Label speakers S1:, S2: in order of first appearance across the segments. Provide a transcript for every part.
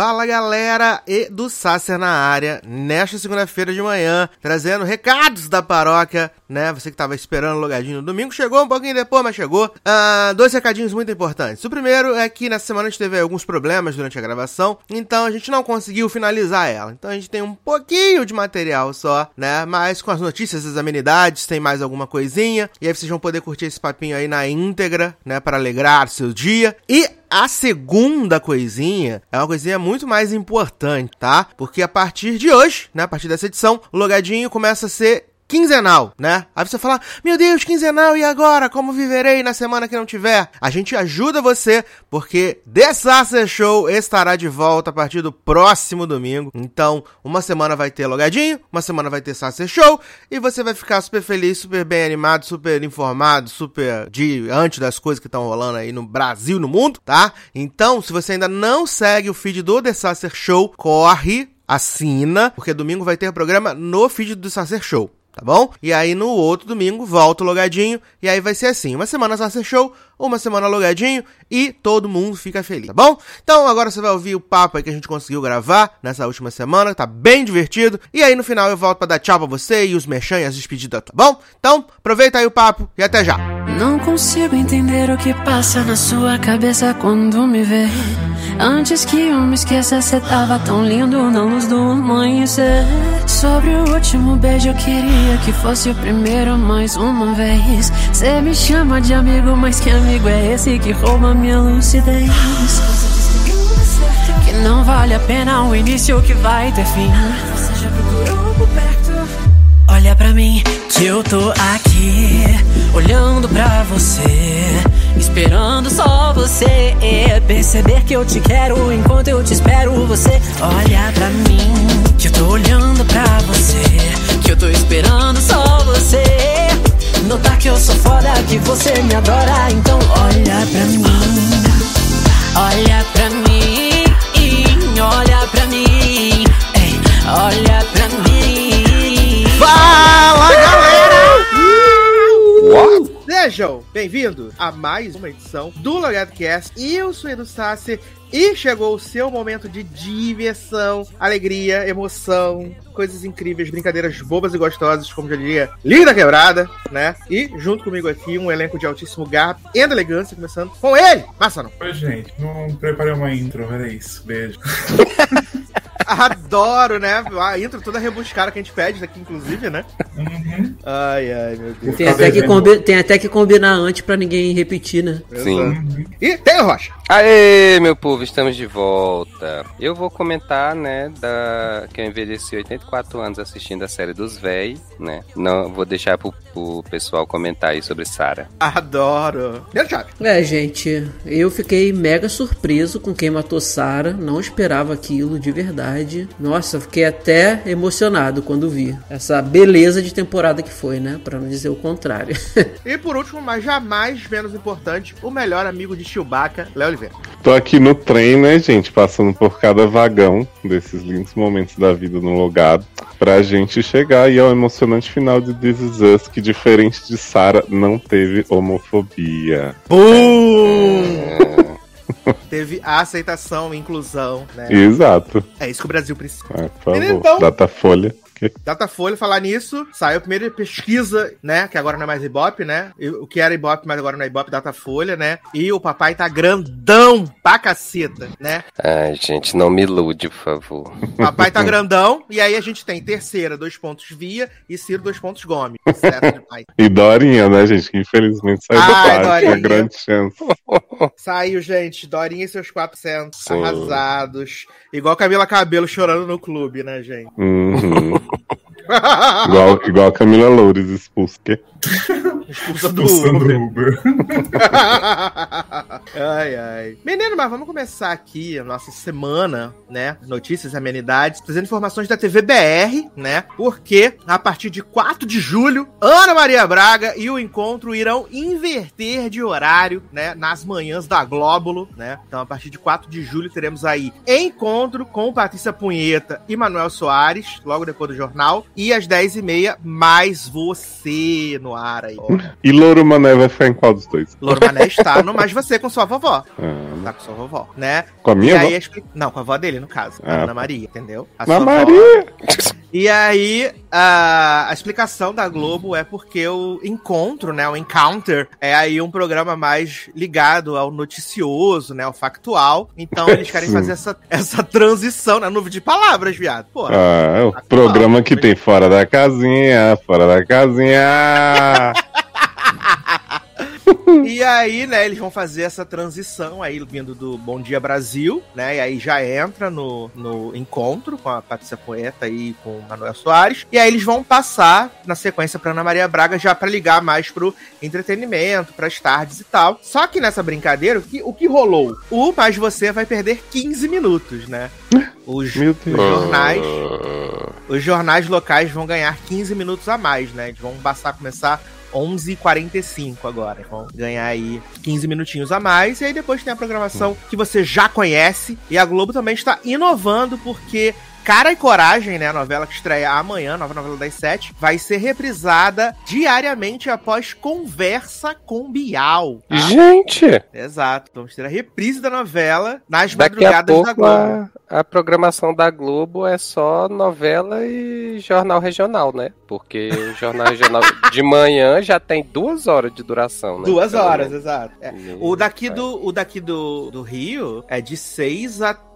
S1: Fala galera e do Sácer na área, nesta segunda-feira de manhã, trazendo recados da paróquia, né? Você que tava esperando o logadinho no domingo, chegou um pouquinho depois, mas chegou. Ah, dois recadinhos muito importantes. O primeiro é que nessa semana a gente teve alguns problemas durante a gravação, então a gente não conseguiu finalizar ela. Então a gente tem um pouquinho de material só, né? Mas com as notícias, as amenidades, tem mais alguma coisinha, e aí vocês vão poder curtir esse papinho aí na íntegra, né? Para alegrar seu dia. E a segunda coisinha é uma coisinha muito mais importante, tá? Porque a partir de hoje, né, a partir dessa edição, o logadinho começa a ser quinzenal, né? Aí você fala, meu Deus, quinzenal, e agora? Como viverei na semana que não tiver? A gente ajuda você, porque Disaster Show estará de volta a partir do próximo domingo. Então, uma semana vai ter logadinho, uma semana vai ter Disaster Show, e você vai ficar super feliz, super bem animado, super informado, super diante das coisas que estão rolando aí no Brasil, no mundo, tá? Então, se você ainda não segue o feed do Disaster Show, corre, assina, porque domingo vai ter programa no feed do Sacer Show tá bom? E aí no outro domingo volta o logadinho e aí vai ser assim, uma semana Sacer Show, uma semana logadinho e todo mundo fica feliz, tá bom? Então agora você vai ouvir o papo aí que a gente conseguiu gravar nessa última semana, tá bem divertido. E aí no final eu volto para dar tchau pra você e os merchan e as despedidas, tá bom? Então aproveita aí o papo e até já.
S2: Não consigo entender o que passa na sua cabeça quando me vê. Antes que eu me esqueça, cê tava tão lindo na luz do amanhecer. Sobre o último beijo, eu queria que fosse o primeiro mais uma vez. Cê me chama de amigo, mas que amigo é esse que rouba minha lucidez? Que não vale a pena o início que vai ter fim. Você já procurou por perto? Olha pra mim, que eu tô aqui, olhando pra você, esperando só você. Perceber que eu te quero enquanto eu te espero. Você olha pra mim, que eu tô olhando pra você, que eu tô esperando só você. Notar que eu sou foda, que você me adora. Então olha pra mim,
S1: Sejam bem-vindos a mais uma edição do Logado Cast. Eu sou Edu Sassi e chegou o seu momento de diversão, alegria, emoção, coisas incríveis, brincadeiras bobas e gostosas, como já diria, linda quebrada, né? E junto comigo aqui um elenco de altíssimo garbo e elegância, começando com ele, Massano.
S3: Oi, gente. Não preparei uma intro, era isso. Beijo.
S1: Adoro, né? A intro toda rebuscada que a gente pede aqui, inclusive, né?
S3: Uhum.
S1: Ai, ai, meu Deus.
S4: Tem até, que combi- tem até que combinar antes pra ninguém repetir, né?
S5: Sim.
S1: E tem o Rocha.
S5: Aê, meu povo, estamos de volta. Eu vou comentar, né, da que eu envelheci 84 anos assistindo a série dos véi, né? Não vou deixar pro, pro pessoal comentar aí sobre Sarah.
S1: Adoro. Primeiro chave.
S4: É, gente, eu fiquei mega surpreso com quem matou Sarah. Não esperava aquilo de verdade. Nossa, eu fiquei até emocionado quando vi essa beleza de temporada que foi, né? Pra não dizer o contrário.
S1: E por último, mas jamais menos importante, o melhor amigo de Chewbacca, Léo Oliveira.
S6: Tô aqui no trem, né, gente? Passando por cada vagão desses lindos momentos da vida no logado. Pra gente chegar aí ao emocionante final de This Is Us, que diferente de Sarah, não teve homofobia.
S1: Boom! Teve a aceitação, inclusão, né?
S6: Exato.
S1: É isso que o Brasil precisa.
S6: Ah, por favor.
S1: então.
S6: Datafolha.
S1: Datafolha, falar nisso, saiu a primeira pesquisa, né? Que agora não é mais Ibope, né? O que era Ibope, mas agora não é Ibope, Datafolha, né? E o papai tá grandão pra caceta, né?
S5: Ai, gente, não me ilude, por favor.
S1: Papai tá grandão, e aí a gente tem terceira, dois pontos Via, e Ciro, dois pontos Gomes. Certo demais.
S6: E Dorinha, né, gente? Que infelizmente saiu
S1: Ai,
S6: do parque.
S1: Dorinha.
S6: Uma grande chance.
S1: Saiu, gente, Dorinha e seus 400
S5: Sim.
S1: arrasados. Igual Camila Cabelo chorando no clube, né, gente?
S6: Uhum. Igual, igual a Camila Loures expulsa. Que?
S1: Expulsa do
S3: O Sandro
S1: Uber.
S3: Uber.
S1: ai, ai. Menino, mas vamos começar aqui a nossa semana, né? Notícias e amenidades, trazendo informações da TV BR, né? Porque a partir de 4 de julho, Ana Maria Braga e o encontro irão inverter de horário, né? Nas manhãs da Glóbulo, né? Então, a partir de 4 de julho, teremos aí encontro com Patrícia Punheta e Manuel Soares, logo depois do jornal. E às 10h30, mais você no ar aí.
S6: E Louro Mané vai ficar em qual dos dois?
S1: Louro Mané está no Mais Você com sua vovó.
S6: Ah,
S1: Tá com sua vovó, né?
S6: com a minha
S1: e
S6: avó?
S1: aí, Não, com a avó dele, no caso.
S6: Ah,
S1: a Ana
S6: tá.
S1: Maria, entendeu? A
S6: Na
S1: sua avó-
S6: Maria!
S1: E aí, a, a explicação da Globo é porque o encontro, né, o Encounter, é aí um programa mais ligado ao noticioso, né, ao factual. Então eles querem
S6: Sim.
S1: fazer essa, essa transição na nuvem de palavras, viado. Porra.
S6: Ah, é o
S1: Atual.
S6: programa que tem fora da casinha, fora da casinha.
S1: E aí, né, eles vão fazer essa transição aí, vindo do Bom Dia Brasil, né? E aí já entra no, no encontro com a Patrícia Poeta e com o Manuel Soares. E aí eles vão passar na sequência pra Ana Maria Braga já pra ligar mais pro entretenimento, pras tardes e tal. Só que nessa brincadeira, o que, o que rolou? O Mais Você vai perder 15 minutos, né? Os, os jornais os jornais locais vão ganhar 15 minutos a mais, né? Eles vão passar a começar 11h45 agora. Vão ganhar aí 15 minutinhos a mais. E aí depois tem a programação que você já conhece. E a Globo também está inovando porque. Cara e Coragem, né? A novela que estreia amanhã, nova novela das sete, vai ser reprisada diariamente após conversa com Bial. tá?
S5: Gente,
S1: Exato. Vamos ter a reprise da novela nas
S5: daqui a
S1: madrugadas da
S5: pouco
S1: Globo.
S5: a, a programação da Globo é só novela e jornal regional, né? Porque o jornal regional de manhã já tem duas horas de duração, né?
S1: Duas horas, exato. É. O daqui do, o daqui do, do Rio é de 6 até.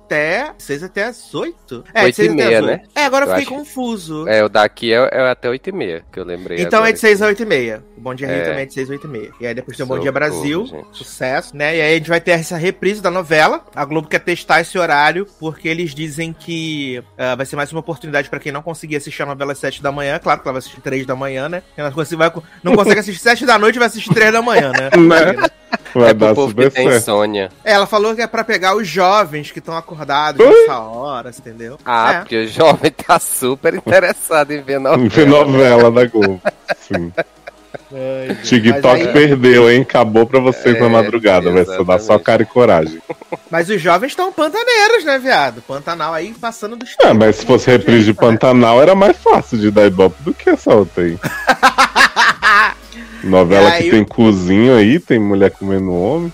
S1: 6 até as 8? É,
S5: Oito
S1: de 6
S5: e
S1: até
S5: meia,
S1: 8.
S5: né?
S1: É, agora eu
S5: Eu
S1: fiquei
S5: acho-
S1: confuso.
S5: É, o daqui é, é até 8 e meia, que eu lembrei
S1: Então
S5: agora
S1: é de 6 a 8 e meia. O Bom Dia Rio
S5: É.
S1: também é de 6 a 8 e meia. E aí depois tem o Bom Dia Brasil,
S5: gente.
S1: sucesso, né? E aí a gente vai ter essa reprise da novela. A Globo quer testar esse horário, porque eles dizem que ah, vai ser mais uma oportunidade pra quem não conseguir assistir a novela às 7 da manhã. Claro que ela vai assistir 3 da manhã, né? Quem não consegue, vai, não consegue assistir 7 da noite, vai assistir 3 da manhã, né?
S6: Vai
S5: É pro
S6: dar
S5: povo que
S6: super
S5: tem
S6: certo.
S5: insônia.
S1: É, Ela falou que é pra pegar os jovens que estão acordados nessa hora, entendeu?
S5: Ah,
S1: É.
S5: porque o jovem tá super interessado em ver novela.
S6: Ver novela da Globo. Sim. TikTok
S1: Mas aí-
S6: perdeu, hein? Acabou pra vocês
S5: É,
S6: na madrugada. Vai só dar só cara e coragem.
S1: Mas os jovens estão pantaneiros, né, viado? Pantanal aí passando dos
S6: Ah, mas se fosse reprise de? Pantanal, era mais fácil de dar ibope do que essa outra aí. Novela
S1: aí
S6: que tem cozinho aí, tem mulher comendo homem.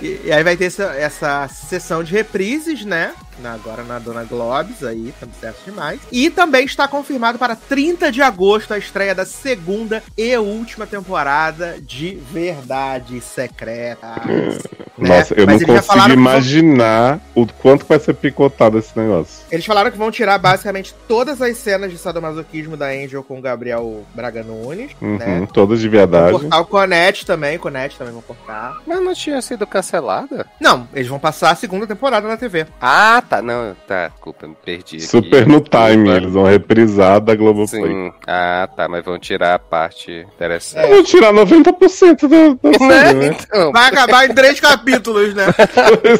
S1: E, e aí vai ter essa, essa sessão de reprises, né? Na- agora na Dona Globes, aí, tá certo demais. E também está confirmado para 30 de agosto a estreia da segunda e última temporada de Verdades Secretas. né?
S6: Nossa, eu
S1: Mas
S6: não consigo
S1: que vão-
S6: imaginar o quanto vai ser picotado esse negócio.
S1: Eles falaram que vão tirar basicamente todas as cenas de sadomasoquismo da Angel com o Gabriel Braga Nunes,
S6: Uhum,
S1: né?
S6: Todas de
S1: Vão
S6: verdade.
S1: cortar o Conete também, o Conete também vão cortar.
S5: Mas não tinha sido cancelada?
S1: Não, eles vão passar a segunda temporada na TV.
S5: Ah, tá. Não, tá. Desculpa, me perdi. aqui.
S6: Super no time, eles vão reprisar da Globoplay.
S5: Sim. Ah, tá. Mas vão tirar a parte
S1: É.
S5: interessante.
S6: Vão tirar 90% da, da série, né?
S5: Então,
S1: Vai acabar em três capítulos, né?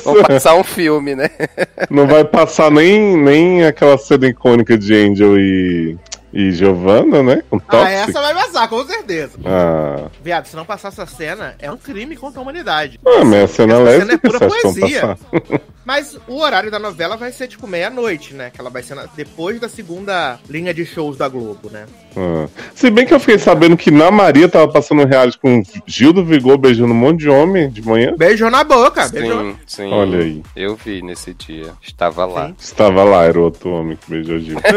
S5: vão passar um filme, né?
S6: Não vai passar nem, nem aquela cena icônica de Angel e, e Giovanna, né? Com
S1: Ah, essa vai passar, com certeza.
S6: Ah,
S1: Viado, se não passar essa cena, é um crime contra a humanidade.
S6: ah, mas a cena
S1: Essa
S6: lésbica,
S1: cena é pura poesia. Mas o horário da novela vai ser, tipo, meia-noite, né? Que ela vai ser na- depois da segunda linha de shows da Globo, né?
S6: Ah. Se bem que eu fiquei sabendo que na Maria tava passando um reality com Gil do Vigor beijando um monte de homem de manhã.
S1: Beijou na boca, beijou.
S5: Sim, sim.
S6: Olha aí.
S5: Eu vi nesse dia. Estava lá.
S1: Sim.
S6: Estava lá, era o outro homem que beijou Gil.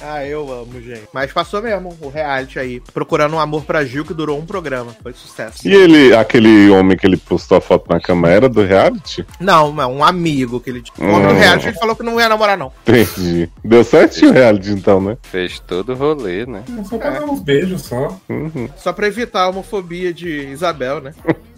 S1: Ah, eu amo, gente. Mas passou mesmo o reality aí. Procurando um amor pra Gil, que durou um programa. Foi sucesso.
S6: E ele, aquele homem que ele postou a foto na cama era do reality?
S1: Não, é um amigo que ele. O homem do
S6: Hum.
S1: reality ele falou que não ia namorar, não.
S6: Entendi. Deu certinho o reality então, né?
S5: Fez todo o rolê, né?
S3: Só pra dar uns beijos só.
S6: Uhum.
S1: Só pra evitar a homofobia de Isabel, né?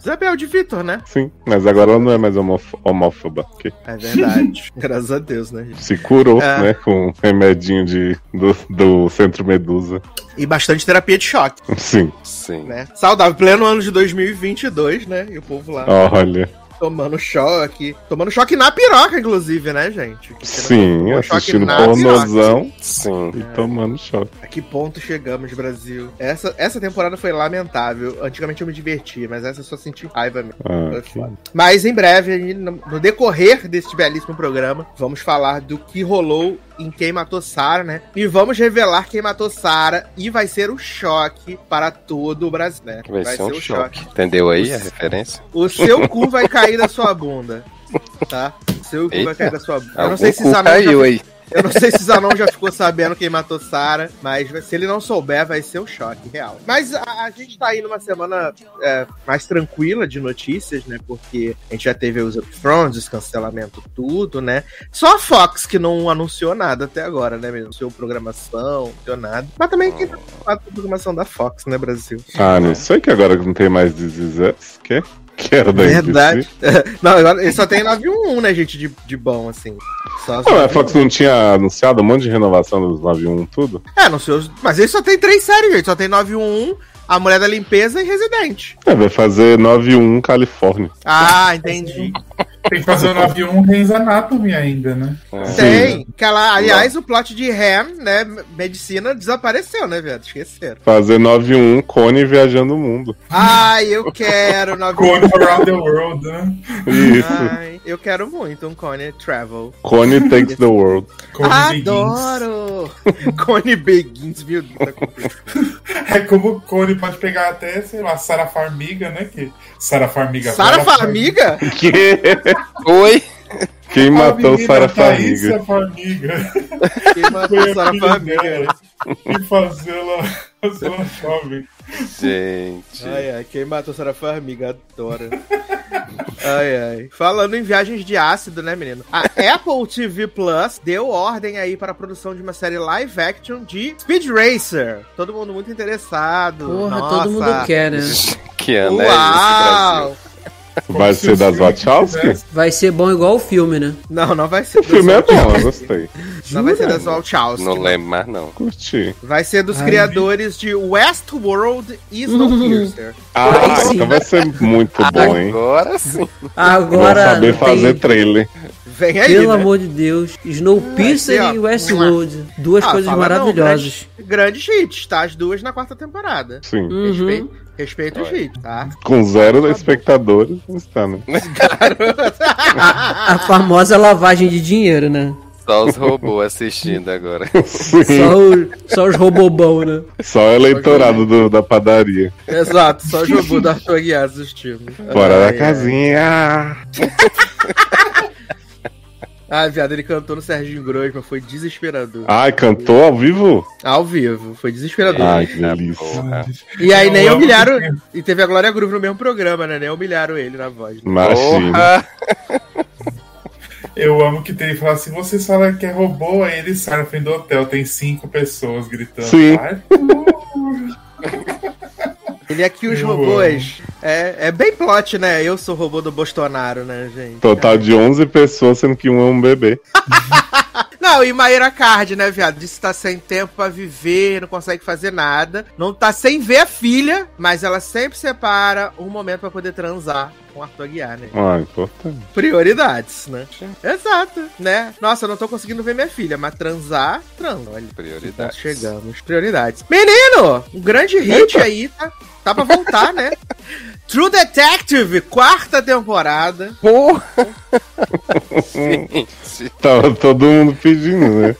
S1: Isabel de Vitor, né?
S6: Sim, mas agora ela não é mais homof- homófoba.
S1: É verdade. Graças a Deus, né? gente?
S6: Se curou,
S1: É.
S6: né? Com um remedinho de, do, do Centro Medusa.
S1: E bastante terapia de choque,
S6: Sim,
S5: Sim.
S1: né? Saudável, pleno ano de 2022, né? E o povo lá.
S6: olha.
S1: Tomando choque. Tomando choque na piroca, inclusive, né, gente?
S6: Sim, assistindo pornozão
S5: Sim.
S6: e tomando choque.
S1: A que ponto chegamos, Brasil? Essa, essa temporada foi lamentável. Antigamente eu me divertia, mas essa eu só senti raiva mesmo.
S6: Ah.
S1: Mas em breve, no decorrer deste belíssimo programa, vamos falar do que rolou em Quem Matou Sarah, né? E vamos revelar quem matou Sarah e vai ser o choque para todo o Brasil, né?
S5: Vai, ser um
S1: o
S5: choque. Entendeu aí a referência?
S1: O seu cu vai cair da sua bunda. Tá? O seu cu vai
S5: Eita.
S1: cair da sua bunda. Eu não sei se já
S5: caiu aí.
S1: Eu não sei se Zanon já ficou sabendo quem matou Sarah, mas se ele não souber, vai ser um choque real. Mas a, a gente tá aí numa semana é, mais tranquila de notícias, né? Porque a gente já teve os upfronts, os cancelamentos, tudo, né? Só a Fox que não anunciou nada até agora, né? Mesmo anunciou programação, não deu nada. Mas também quem tá com a programação da Fox, né, Brasil?
S6: Ah, não sei que agora não tem mais This que? Que era da
S1: Verdade.
S6: NBC.
S1: não, agora ele só tem 911, né, gente, de, de bom, assim. Só,
S6: Ah, a Fox não tinha anunciado um monte de renovação dos 91 tudo?
S1: É, não sei. os- Mas ele só tem três séries, gente. Só tem 911, A Mulher da Limpeza e Residente.
S6: É, vai fazer 91 Califórnia.
S1: Ah, entendi.
S3: Tem que fazer o 91 Grey's Anatomy ainda, né?
S5: É.
S1: Tem. Que ela, aliás, o plot de Ham, né? Medicina desapareceu, né, velho? Esqueceram.
S6: Fazer 91 Cone viajando o mundo.
S1: Ai, eu quero 911.
S3: Going around the world, né?
S6: Isso.
S1: Ai, eu quero muito um Cone Travel.
S6: Cone takes the world.
S3: Cone Begins.
S1: Adoro! Cone Begins, meu Deus. tá.
S3: É como o Cone pode pegar até, sei lá, Sara Farmiga, né? Que Sara Farmiga.
S1: Sara Farmiga?
S6: Que?
S5: Oi?
S6: Quem matou Sarah
S3: Thaísa
S6: Farmiga?
S3: Farmiga.
S1: Quem
S3: Foi
S1: matou
S3: a
S1: Sara Farmiga?
S3: E fazê-la fazê-la jovem.
S5: Gente.
S1: Ai, ai, quem matou Sarah Farmiga, adora. Ai, ai. Falando em viagens de ácido, né, menino? A Apple TV Plus deu ordem aí para a produção de uma série live action de Speed Racer. Todo mundo muito interessado.
S4: Porra,
S1: Nossa.
S4: todo mundo quer, né?
S5: Que ano é esse,
S1: Uau!
S5: Brasil?
S6: Vai
S3: se
S6: ser das Wachowski?
S4: Vai ser bom igual o filme, né?
S1: Não, não vai ser
S6: O filme é bom, eu gostei.
S1: Não vai ser das Wachowski.
S5: Não lembro mais, não.
S6: Curti.
S1: Vai ser dos
S4: Ai.
S1: criadores de Westworld e Snowpiercer.
S6: Ah, então vai ser muito bom, hein?
S5: Agora sim.
S4: Agora.
S6: Vou saber
S4: tem-
S6: fazer trailer.
S1: Vem aí,
S4: Pelo
S1: né?
S4: amor de Deus. Snowpiercer
S1: ó.
S4: e Westworld. Duas
S1: Ah,
S4: coisas
S1: fala não,
S4: maravilhosas.
S1: Grandes hits, tá? As duas na quarta temporada.
S6: Sim.
S4: Uhum.
S1: Respeito, respeito os hits, tá?
S6: Com zero espectadores, está, né?
S4: A famosa lavagem de dinheiro, né?
S5: Só os robôs assistindo agora.
S6: Sim.
S4: Só, o- só os robobão, né?
S6: Só o eleitorado do- da padaria.
S1: Exato, só jogou da Arthur Aguiar assistindo.
S6: Fora
S1: Ai,
S6: da
S1: ai.
S6: casinha.
S1: Ah, viado, ele cantou no Serginho Grosma, foi desesperador.
S6: Ai, cantou ao vivo?
S1: Ao vivo, foi desesperador.
S6: Ai, que delícia.
S1: e aí nem humilharam. E teve a Glória Groove no mesmo programa, né? Nem humilharam ele na voz. né?
S6: Imagina.
S5: Porra.
S3: Eu amo que tem fala assim: você fala que é robô, aí ele sai na frente do hotel, tem cinco pessoas gritando.
S6: Sim.
S1: Ele aqui, os
S3: Eu
S1: robôs. É, é bem plot, né? Eu sou o robô do Bolsonaro, né, gente?
S6: Total de 11 pessoas, sendo que um é um bebê.
S1: Não, e Maíra Card, né, viado? Disse que tá sem tempo pra viver, não consegue fazer nada. Não tá sem ver a filha, mas ela sempre separa um momento pra poder transar com Arthur Aguiar, né?
S6: Ah, importante.
S1: Prioridades, né? Exato, né? Nossa, eu não tô conseguindo ver minha filha, mas transar, transa. Olha,
S5: Prioridades.
S1: nós chegamos. Prioridades. Menino, um grande hit aí, tá? Tá pra voltar, né? True Detective, quarta temporada.
S5: Porra. Gente.
S6: Tava todo mundo pedindo, né?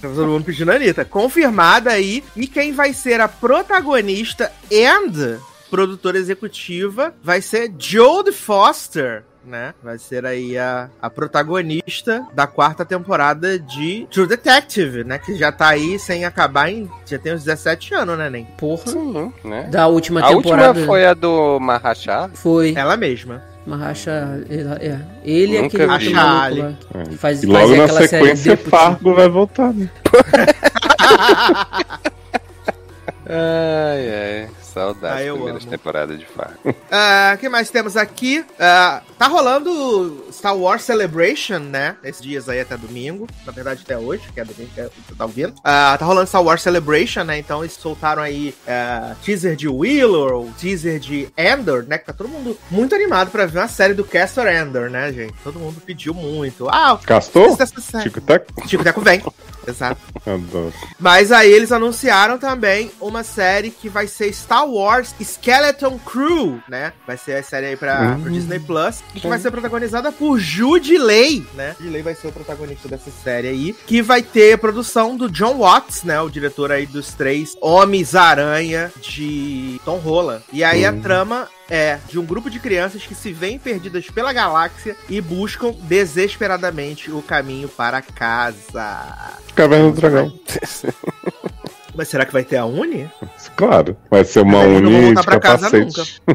S1: Tá todo mundo pedindo a Anitta. Confirmada aí. E quem vai ser a protagonista and produtora executiva vai ser Jodie Foster. Né? Vai ser aí a, a protagonista da quarta temporada de True Detective, né? Que já tá aí sem acabar em. Já tem uns 17 anos, né, nem?
S4: Porra.
S5: Sim, né?
S4: Da última
S5: A
S4: temporada.
S5: última foi a do Mahachar.
S4: Foi.
S1: Ela mesma.
S4: Mahacha. É. Ele é aquele maluco lá.
S6: É.
S4: Que Faz,
S6: E logo
S4: fazia
S6: na
S4: aquela série
S6: sequência. Fargo vai voltar, né?
S5: Ai, ai. Saudades
S1: Ah, eu
S5: primeiras
S1: amo.
S5: temporadas de Fargo.
S1: O que mais temos aqui? Ah, tá rolando Star Wars Celebration, né? Esses dias aí até domingo. Na verdade, até hoje, que é domingo que você tá ouvindo. Ah, tá rolando Star Wars Celebration, né? Então eles soltaram aí ah, teaser de Willow, teaser de Endor, né? Que tá todo mundo muito animado pra ver uma série do Castor Endor, né, gente? Todo mundo pediu muito. Ah,
S6: Castor?
S1: assista essa série.
S6: Tico Tac?
S1: Tico Teco vem. Exato.
S6: Adoro.
S1: Mas aí eles anunciaram também uma série que vai ser Star Wars Skeleton Crew, né? Vai ser a série aí pra, pro Disney Plus. E que vai ser protagonizada por Jude Lay, né? Jude Lay vai ser o protagonista dessa série aí. Que vai ter produção do John Watts, né? O diretor aí dos três Homens-Aranha de Tom Holland. E aí a trama é de um grupo de crianças que se veem perdidas pela galáxia e buscam desesperadamente o caminho para casa.
S6: Caverna do Dragão.
S1: Mas será que vai ter a Uni?
S6: Claro. Vai ser uma
S1: não vão
S6: uni
S1: voltar
S6: de
S1: pra casa
S6: capacete.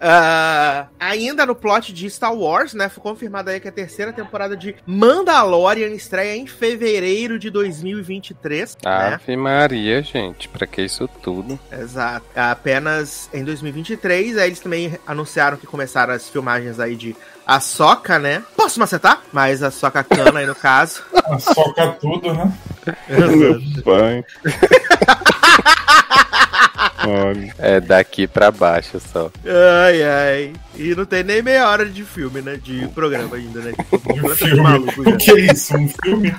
S1: Ah, ainda no plot de Star Wars, né? Foi confirmado aí que a terceira temporada de Mandalorian estreia em fevereiro de 2023, né?
S5: Ave Maria, gente, pra que isso tudo?
S1: Exato. Apenas em 2023. Aí eles também anunciaram que começaram as filmagens aí de Ahsoka, né? Posso macetar? Mas a Soca Cana aí no caso.
S3: Soca tudo, né?
S6: Meu pai. Olha.
S5: É daqui pra baixo só.
S1: Ai, ai. E não tem nem meia hora de filme, né? De programa ainda, né?
S3: Um
S1: completamente
S3: filme.
S1: maluco já.
S3: O que é isso? Um filme?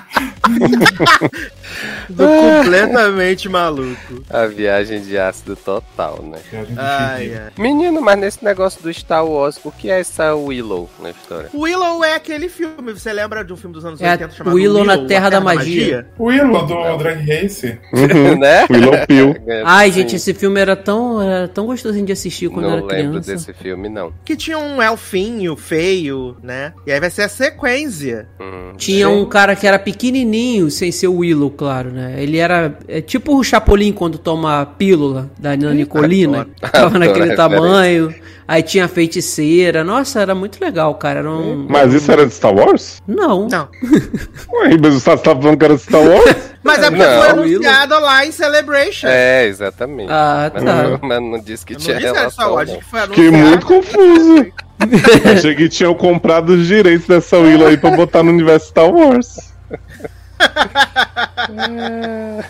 S1: Tô completamente maluco.
S5: A viagem de ácido total, né?
S1: Ai, ai.
S5: Menino, mas nesse negócio do Star Wars, o que é essa Willow na história?
S1: Willow é aquele filme, você lembra de um filme dos anos
S4: É a
S1: 80 chamado
S4: Willow na
S1: A
S4: Terra da Magia.
S3: O Willow do Drag Race.
S6: Uhum.
S5: né?
S6: Willow Pill.
S4: Ai,
S5: Sim,
S4: gente, esse filme era tão, era tão gostosinho de assistir quando
S5: Não
S4: era
S5: lembro
S4: criança.
S5: desse filme, não.
S1: Que tinha um elfinho feio, né? E aí vai ser a sequência.
S5: Hum,
S4: Tinha um cara que era pequenininho, sem ser o Willow, claro, né? Ele era é, tipo o Chapolin quando toma a pílula da Nani Colina.
S1: adoro.
S4: Tava naquele tamanho. Aí tinha a feiticeira. Nossa, era muito legal, cara. Era um...
S6: Mas isso era de Star Wars?
S4: Não.
S1: Não.
S6: Ué, mas você tava falando que era de Star Wars?
S1: Mas é porque
S5: Não,
S1: foi
S4: Willow.
S1: anunciado lá em Celebration.
S5: É, exatamente.
S4: Ah,
S5: mas,
S4: tá.
S5: não, mas não disse que
S1: Eu não
S5: tinha
S1: Star
S5: relação, não.
S1: que foi
S6: Fiquei muito confuso. Achei que tinham comprado os direitos dessa Willow aí pra botar no universo Star Wars.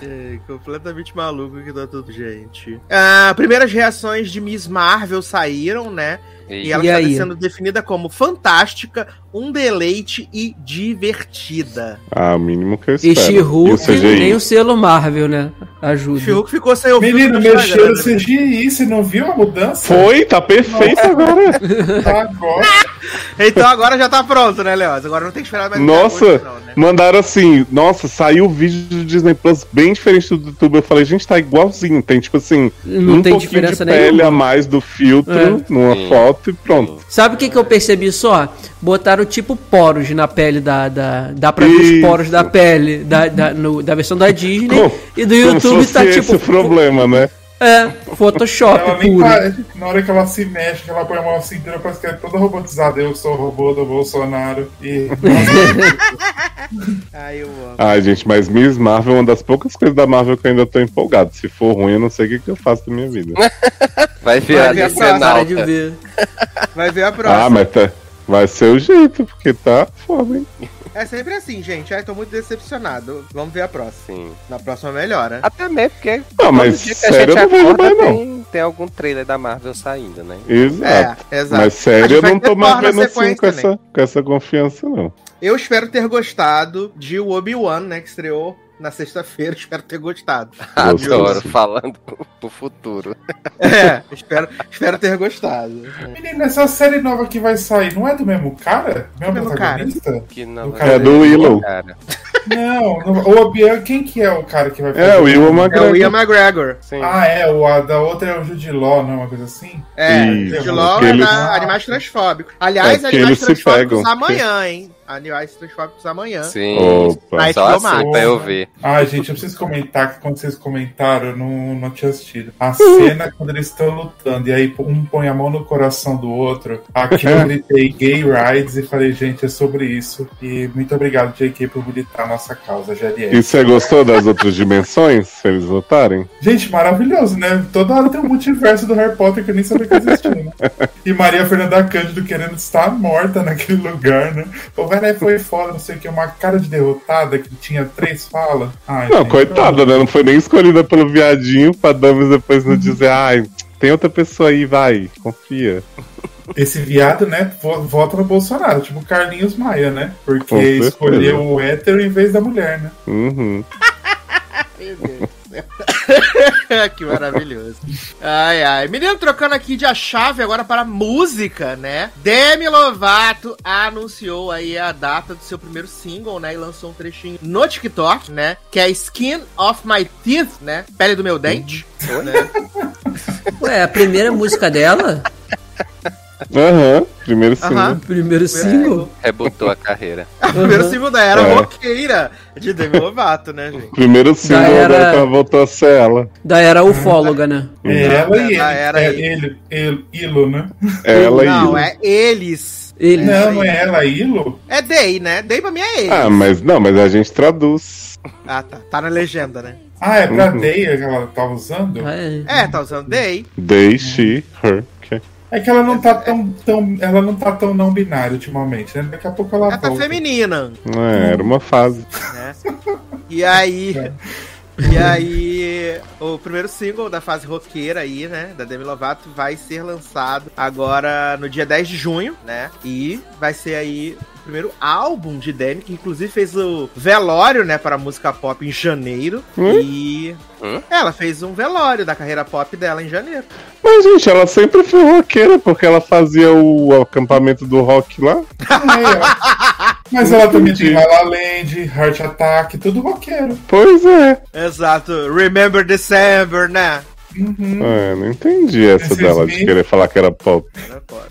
S1: É, completamente maluco que tá tudo, gente. Ah, primeiras reações de Miss Marvel saíram, né? E
S5: E
S1: ela
S4: E
S1: está
S4: aí?
S1: sendo definida como fantástica, um deleite e divertida.
S6: Ah, o mínimo que eu
S4: E
S6: espero.
S4: She-Hulk,
S6: E o CGI?
S4: nem o selo Marvel, né? Ajuda.
S1: Fiuk ficou sem
S3: Menino,
S1: o que eu
S3: mexeram o? CGI, você não viu a mudança?
S6: Foi, tá perfeito agora.
S3: Tá agora.
S1: Então agora já tá pronto, né, Leoz? Agora não tem que esperar mais
S6: Nossa,
S1: não, né?
S6: mandaram assim, nossa, saiu o vídeo do Disney Plus bem diferente do YouTube. Eu falei, gente, tá igualzinho. Tem tipo assim,
S4: Não
S6: um
S4: tem
S6: pouquinho
S4: diferença
S6: de pele
S4: nenhuma.
S6: a mais do filtro
S4: É.
S6: numa
S5: Sim.
S6: foto e pronto.
S4: Sabe o que, que eu percebi só? Botaram tipo poros na pele da. da dá pra ver os poros da pele da, da, no- da versão da Disney. E do YouTube tá tipo.
S6: esse o problema, né?
S4: É, Photoshop
S3: Ela nem
S4: puro.
S3: pare- Na hora que ela se mexe, que ela põe a mão na cintura, parece que é toda robotizada. Eu sou o robô do Bolsonaro. E.
S1: Ai, eu amo.
S6: Ai, gente, mas Miss Marvel é uma das poucas coisas da Marvel que eu ainda tô empolgado. Se for ruim, eu não sei o que, que eu faço da minha vida.
S5: Vai virar
S1: Vai ver a próxima,
S4: de ver.
S1: Vai ver a próxima.
S6: ah, mas tá, vai ser o jeito, porque tá foda, hein?
S1: É sempre assim, gente. Ai, tô muito decepcionado. Vamos ver a próxima.
S5: Sim.
S1: Na próxima melhora.
S5: Até mesmo porque
S6: Não,
S5: todo
S6: mas sério eu não vejo mais, não.
S5: tem, tem algum trailer da Marvel saindo, né?
S6: Exato.
S1: É, exato.
S6: Mas sério, eu não tô mais vendo assim com essa, com essa confiança, não.
S1: Eu espero ter gostado de Obi-Wan, né? Que estreou na sexta-feira. Espero ter gostado.
S5: Adoro, falando pro, futuro.
S1: É, espero, espero ter gostado.
S3: Menino, essa série nova que vai sair não é do mesmo cara? Mesmo
S1: Mesmo
S3: protagonista?
S5: Que não
S3: Do cara
S6: É do Willow.
S5: Cara.
S3: Não, não, o Obi-Wan, quem que é o cara que vai fazer?
S6: É, o Will
S1: É o
S6: McGregor.
S1: Ian McGregor.
S5: Sim.
S3: Ah, é, o a da outra é o Jude Law, não é uma coisa assim?
S1: É,
S6: Isso,
S1: de LOL
S6: porque
S1: é
S6: eles-
S1: da Animais Transfóbicos. Aliás,
S6: É,
S1: Animais Transfóbicos
S6: pegam.
S1: amanhã, hein? Animais Transfóbicos amanhã.
S5: Sim.
S6: Opa.
S1: Vai
S5: Só assim pra eu ver.
S3: Ai, gente, eu preciso comentar que quando vocês comentaram, eu não, não tinha assistido. A cena quando eles estão lutando e aí um põe a mão no coração do outro. Aqui eu gritei gay rides e falei, gente, é sobre isso. E muito obrigado, JK, por militar a nossa causa, GLS.
S6: E você gostou das outras dimensões, se eles votarem?
S3: Gente, maravilhoso, né? Toda hora tem um multiverso do Harry Potter que eu nem sabia que existia. Né? E Maria Fernanda Cândido querendo estar morta naquele lugar, né? O velho foi foda, não sei o que, uma cara de derrotada que tinha três falas. Ai,
S6: Não,
S3: gente,
S6: coitada, né? Não foi nem escolhida pelo viadinho pra Damas depois não dizer, ai, tem outra pessoa aí, vai, confia.
S3: Esse viado, né, vo- vota no Bolsonaro, tipo Carlinhos Maia, né? Porque escolheu o hétero em vez da mulher, né?
S6: Uhum.
S1: Meu Deus. que maravilhoso. Ai, ai. Menino, trocando aqui de a chave agora para música, né? Demi Lovato anunciou aí a data do seu primeiro single, né? E lançou um trechinho no TikTok, né? Que é Skin of My Teeth, né? Pele do meu dente. né?
S4: Ué, a primeira música dela?
S6: Aham, primeiro sim.
S1: Aham.
S4: Primeiro single?
S5: Rebutou a carreira.
S1: O primeiro single da era
S6: É.
S1: roqueira de Demi Lovato, né, gente?
S6: Primeiro single,
S4: era-
S6: agora que ela voltou a ser ela.
S4: Da era ufóloga, né?
S3: É ela e ele.
S1: Ela era
S3: é
S1: ele.
S3: ele, ele, Ilo, né?
S6: Ela
S1: não,
S6: e
S1: é eles.
S4: Ele.
S3: Não, não é ela, Ilo?
S1: É Day, né? Day pra mim é ele.
S6: Ah, mas não, mas a gente traduz.
S1: Ah, tá. Tá na legenda, né?
S3: Ah, é pra
S6: Uhum.
S3: Deia que ela tá usando?
S4: Ah, é.
S1: É, tá usando Day.
S6: They, she, her.
S3: É que ela não tá tão, tão. Ela não tá tão não binária ultimamente, né? Daqui a pouco ela
S1: Ela tá
S3: volta.
S1: feminina.
S6: É, era uma fase.
S1: né? E aí. E aí, o primeiro single da fase roqueira aí, né, da Demi Lovato, vai ser lançado agora no dia 10 de junho, né? E vai ser aí o primeiro álbum de Demi, que inclusive fez o velório, né, para a música pop em janeiro. E
S5: Hum?
S1: ela fez um velório da carreira pop dela em janeiro.
S6: Mas, gente, ela sempre foi roqueira, porque ela fazia o acampamento do rock lá.
S3: É, Mas ela também tem La La Land, Heart Attack, tudo roqueiro.
S6: Pois é.
S1: Exato. Remember December, né?
S6: É, não entendi essa
S3: This is
S6: dela de querer falar que era pop.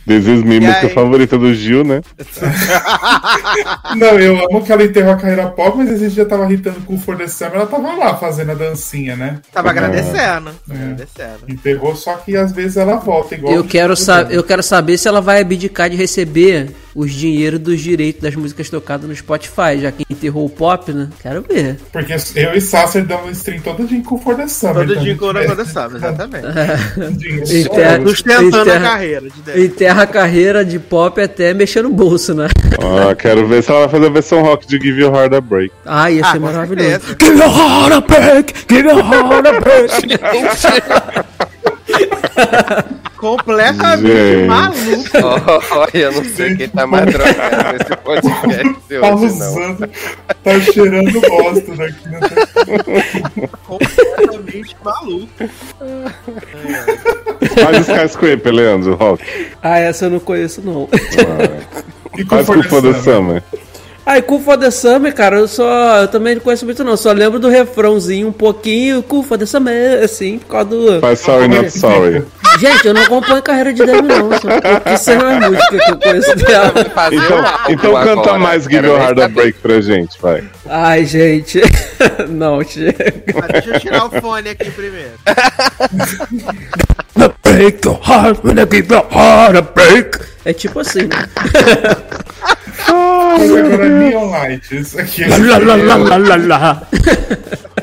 S6: This is me, música
S1: aí?
S6: favorita do Gil, né?
S3: Não, eu amo que ela enterrou a carreira pop, mas esse dia tava irritando com o For the Summer, ela tava lá fazendo a dancinha, né?
S1: Tava agradecendo. Agradecendo.
S3: Enterrou, só que às vezes ela volta igual.
S4: Eu quero, sa eu quero saber se ela vai abdicar de receber os dinheiros dos direitos das músicas tocadas no Spotify, já que enterrou o pop, né? Quero ver.
S3: Porque eu e Sasser damos stream todo dia com o For the Summer.
S1: Todo
S3: então
S1: dia
S3: a
S1: com o
S3: gente
S1: Nanda Samba, exatamente.
S4: Enterra-
S1: Sustentando a
S4: enterra-
S1: carreira de.
S4: Enterra a carreira de pop até mexer no bolso, né?
S6: Ah, quero ver se ela vai fazer a versão rock de Give Your Heart a Break.
S4: Ah, ia
S1: Ah,
S4: ser
S1: com
S4: maravilhoso. Give your heart a break! Give your heart a break!
S1: Completamente
S6: Gente.
S1: maluco.
S5: Olha, eu não sei quem tá mais drogado nesse podcast de
S3: Tá
S5: hoje, não.
S3: usando, tá cheirando bosta daqui. Né?
S1: Completamente maluco.
S6: Faz Skyscraper, Leandro, rock.
S4: Ah, essa eu não conheço, não.
S3: E com o
S6: Faz
S3: the
S6: For the
S3: Summer?
S6: Summer.
S4: Aí, Cool for the Summer, cara, eu só. Eu também não conheço muito, não. Só lembro do refrãozinho um pouquinho, Cool for the Summer, assim, por causa do.
S6: Faz Sorry Not Sorry.
S4: Gente, eu não acompanho a carreira de Demi, não. Só pouquíssimas músicas que eu conheço dela.
S6: Então, então canta
S5: agora,
S6: mais Give Your Heart a. Break pra gente, vai.
S4: Ai, gente. Não, chega.
S1: Mas deixa eu tirar o fone aqui primeiro.
S4: Break your heart when I give your heart a break. É tipo assim, né?
S3: Mas agora é Neon Light. Isso aqui é
S4: Lá, lá, lá, lá, lá, lá.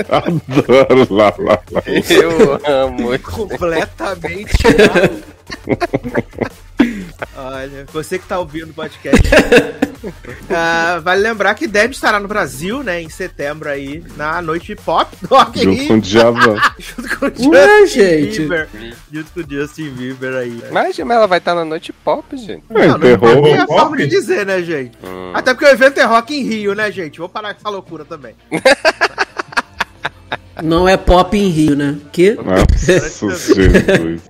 S6: Adoro lá, lá, lá.
S5: Eu amo.
S1: Completamente maluco. Olha, você que tá ouvindo o podcast. ah, vale lembrar que Deb estará no Brasil, né, em setembro aí, na noite pop do Rock
S6: Junto
S1: Rio,
S6: com o Djavan.
S1: junto com o
S4: Ué,
S1: Justin
S4: gente.
S1: Bieber. Junto com o Justin Bieber aí.
S5: Mas mas ela vai estar na noite pop, gente.
S6: É,
S1: Não, não
S6: enterrou.
S1: é a
S3: Pop?
S1: forma de dizer, né, gente?
S5: Hum.
S1: Até porque o evento é Rock in Rio, né, gente? Vou parar com essa loucura também.
S4: Não é pop em Rio, né? Que?
S6: Nossa, Jesus.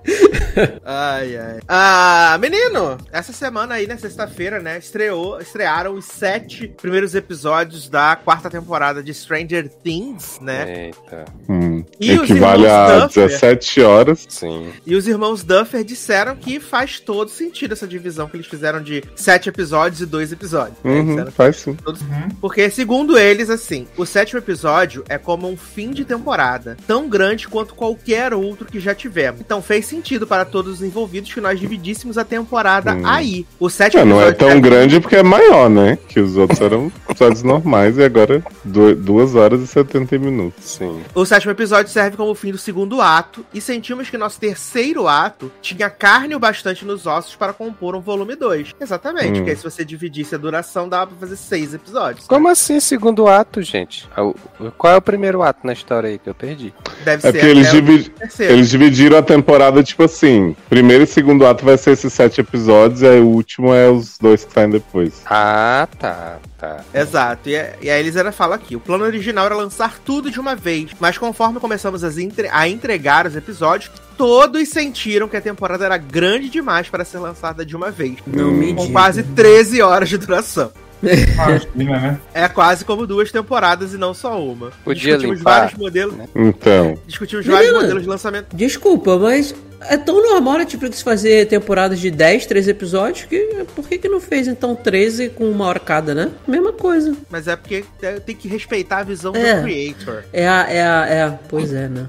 S1: Ai, ai. Ah, menino, essa semana aí, né, sexta-feira, né, estreou, estrearam os sete primeiros episódios da quarta temporada de Stranger Things, né?
S5: Eita.
S6: Hum.
S1: E os
S6: Equivale
S1: irmãos
S6: a
S1: Duffer-
S6: 17 horas.
S5: Sim.
S1: E os irmãos Duffer disseram que faz todo sentido essa divisão que eles fizeram de sete episódios e dois episódios. né?
S6: Uhum,
S1: Disseram
S6: faz sim.
S1: Todos- Porque, segundo eles, assim, o sétimo episódio é como um fim de temporada, tão grande quanto qualquer outro que já tivemos. Então fez sentido para todos os envolvidos que nós dividíssemos a temporada
S6: Hum.
S1: aí. O sétimo
S6: É, não é tão grande porque é maior, né? Que os outros eram episódios normais e agora 2 horas e 70 minutos.
S5: Sim.
S1: O sétimo episódio serve como o fim do segundo ato, e sentimos que nosso terceiro ato tinha carne o bastante nos ossos para compor um volume 2. Exatamente,
S6: Hum.
S1: porque aí se você dividisse a duração, dava pra fazer seis episódios.
S5: Como assim segundo ato, gente? O- Qual é o primeiro ato na história aí que eu perdi?
S1: Deve
S6: É porque eles, divi- eles dividiram a temporada, tipo assim: primeiro e segundo ato vai ser esses sete episódios, e aí o último é os dois que saem depois.
S5: Ah, tá, tá.
S1: Exato, e, a- e a Elisera fala aqui: o plano original era lançar tudo de uma vez, mas conforme começamos as entre- a entregar os episódios, todos sentiram que a temporada era grande demais para ser lançada de uma vez.
S4: Não me
S1: Com quase 13 horas de duração.
S3: Imagina, né?
S1: É quase como duas temporadas e não só uma.
S5: Podia
S1: discutimos
S5: limpar,
S1: vários modelos.
S6: Então,
S1: Discutimos
S4: Menina.
S1: vários modelos de lançamento.
S4: Desculpa, mas é tão normal a Netflix fazer temporadas de 10, 13 episódios que por que, que não fez então 13 com uma hora cada, né? Mesma coisa.
S1: Mas é porque é, tem que respeitar a visão
S4: É.
S1: do creator.
S4: É a, é a, é a. Pois é, né?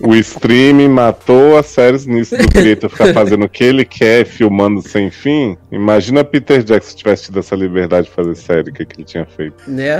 S6: o streaming matou as séries nisso do Creator ficar fazendo o que ele quer, filmando sem fim. Imagina Peter Jackson se tivesse tido essa liberdade de fazer série, o que, que ele tinha feito.
S4: Né?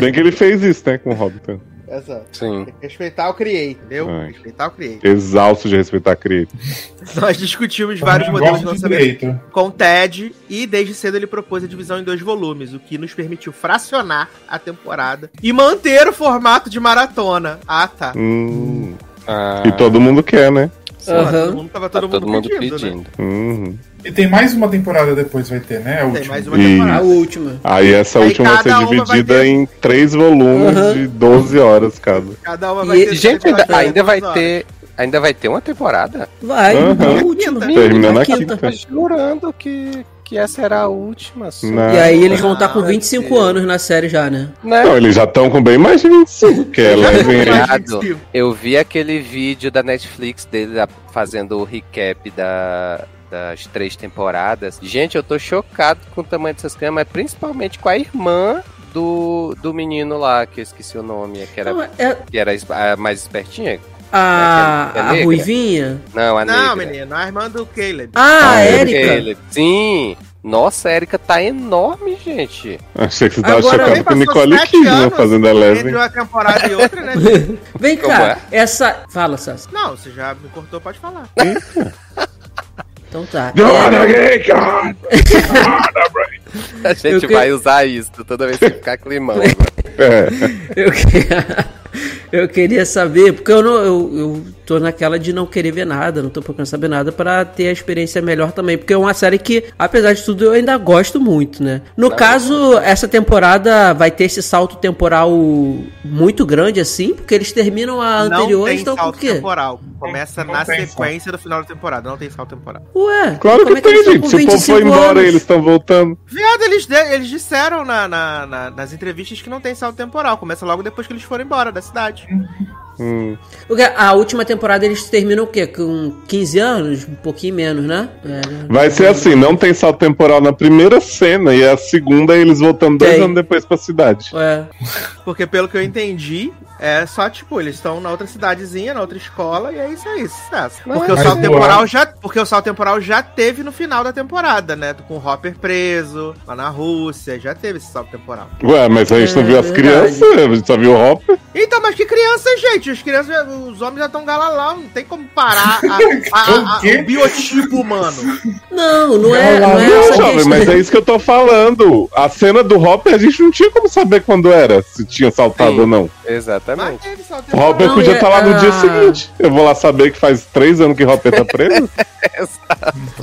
S6: Bem que ele fez isso, né, com o Hobbit.
S1: Exato.
S5: Sim.
S1: Respeitar o creator, entendeu?
S6: Ai.
S1: Respeitar o creator.
S6: Exausto de respeitar Creator.
S1: Nós discutimos vários modelos de
S3: de
S1: lançamento
S3: direito.
S1: com o Ted e desde cedo ele propôs a divisão em dois volumes, o que nos permitiu fracionar a temporada e manter o formato de maratona. Ah, tá.
S6: Hum,
S5: Ah,
S6: e todo mundo quer, né?
S4: Aham.
S1: todo mundo, tava
S5: tá
S1: todo,
S5: todo mundo
S1: pedindo,
S5: pedindo.
S1: né?
S6: Uhum.
S3: E tem mais uma temporada depois, vai ter, né? A
S1: Tem
S3: última.
S1: mais uma
S6: E-
S4: A
S1: temporada.
S4: última.
S6: Aí essa
S1: Aí
S6: última vai ser
S1: uma vai
S6: dividida
S1: ter-
S6: em três volumes
S4: Aham.
S6: de 12 horas cada.
S1: Cada uma vai
S4: E-
S1: ter
S5: Gente, ainda,
S1: temporada de
S5: ainda vai ter. Ainda vai ter uma temporada?
S4: Vai, a última.
S6: Termina
S4: a
S6: na
S4: quinta.
S6: quinta.
S5: Jurando que, que essa era a última.
S4: E aí eles vão estar com
S5: Ah,
S4: 25
S5: Deus.
S4: anos na série já, né?
S5: Né?
S6: Não, eles já estão com bem mais de 25, que é.
S5: Eu vi aquele vídeo da Netflix dele fazendo o recap da, das três temporadas. Gente, eu tô chocado com o tamanho dessas crianças, mas principalmente com a irmã do, do menino lá, que eu esqueci o nome, que era,
S4: Não, é
S5: que era a mais espertinha.
S4: a,
S5: É, é
S4: a? Ruivinha.
S5: Não, a
S1: Não,
S5: negra.
S1: menino, a irmã do Caleb.
S4: Ah, a
S6: é
S4: Erika.
S5: Sim! Nossa, a Erika tá enorme, gente.
S6: Achei que você tava
S4: Agora,
S6: chocado com Nicole Kidman
S1: anos
S6: fazendo
S1: Entre
S6: Eleven.
S1: uma temporada e outra, né?
S4: Vem cá, essa. Fala, Sassi.
S1: Não, você já me cortou, pode falar.
S4: Então tá. É.
S5: A gente
S4: Eu que-
S5: vai usar isso toda vez que ficar climão.
S6: É.
S4: eu, que- eu queria saber, porque eu, não, eu, eu tô naquela de não querer ver nada, não tô procurando saber nada pra ter a experiência melhor também, porque é uma série que, apesar de tudo, eu ainda gosto muito, né? No caso, essa temporada vai ter esse salto temporal muito grande assim, porque eles terminam a anterior,
S1: não tem
S4: então por
S1: salto
S4: quê?
S1: temporal. Começa
S3: Não
S1: na sequência do final da temporada. Não tem salto temporal.
S4: Ué,
S6: Claro que
S4: é que
S6: tem, gente. Se o povo
S4: 25
S6: foi embora
S4: anos?
S6: e eles estão voltando.
S1: Viado, eles, eles disseram na, na- na- nas entrevistas que não tem salto temporal. Começa logo depois que eles foram embora da cidade.
S6: Hum.
S4: Porque a última temporada eles terminam o quê? Com 15 anos? Um pouquinho menos, né? É?
S6: Vai ser assim, não tem salto temporal na primeira cena e a segunda é eles voltando dois
S4: Tem.
S6: anos depois pra cidade.
S4: É.
S1: Porque pelo que eu entendi, é só tipo, eles estão na outra cidadezinha, na outra escola, e é isso aí, sucesso. Porque o salto temporal já. Porque o salto temporal já teve no final da temporada, né? Com o Hopper preso, lá na Rússia, já teve esse salto temporal.
S6: Ué, mas a gente não
S4: É
S6: viu as
S4: verdade.
S6: crianças, a gente só viu o Hopper.
S1: Então, mas que criança, gente? As crianças, os homens já estão galalão, não tem como parar a- a- a-
S3: O
S1: biotipo humano.
S4: Não, não é, não é
S6: Não,
S4: essa
S6: jovem,
S4: questão.
S6: mas é isso que eu tô falando. A cena do Hopper a gente não tinha como saber quando era, se tinha saltado
S5: Sim.
S6: ou não.
S1: Mas
S5: Exatamente.
S1: teve temporal.
S6: Hopper
S4: Não,
S6: podia estar lá no dia
S4: ah.
S6: seguinte. Eu vou lá saber que faz três anos que o Hopper tá preso.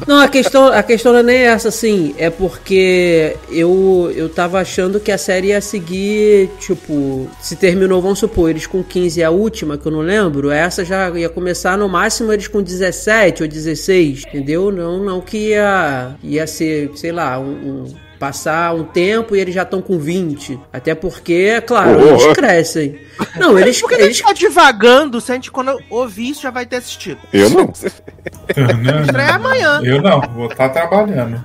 S4: Não, a questão, a questão não é nem essa, assim. É porque eu, eu tava achando que a série ia seguir, tipo, se terminou, vamos supor, eles com 15 é a última, que eu não lembro, essa já ia começar no máximo eles com 17 ou 16, entendeu? Não, não que ia, ia ser, sei lá, um. um- Passar um tempo e eles já estão com 20. Até porque, é claro,
S6: Oh.
S4: eles crescem. Não, eles.
S1: Por que a
S4: eles
S1: gente tá divagando se a gente, quando ouvir isso, já vai ter assistido?
S6: Eu não.
S1: Estreia amanhã.
S3: Eu não, vou estar trabalhando.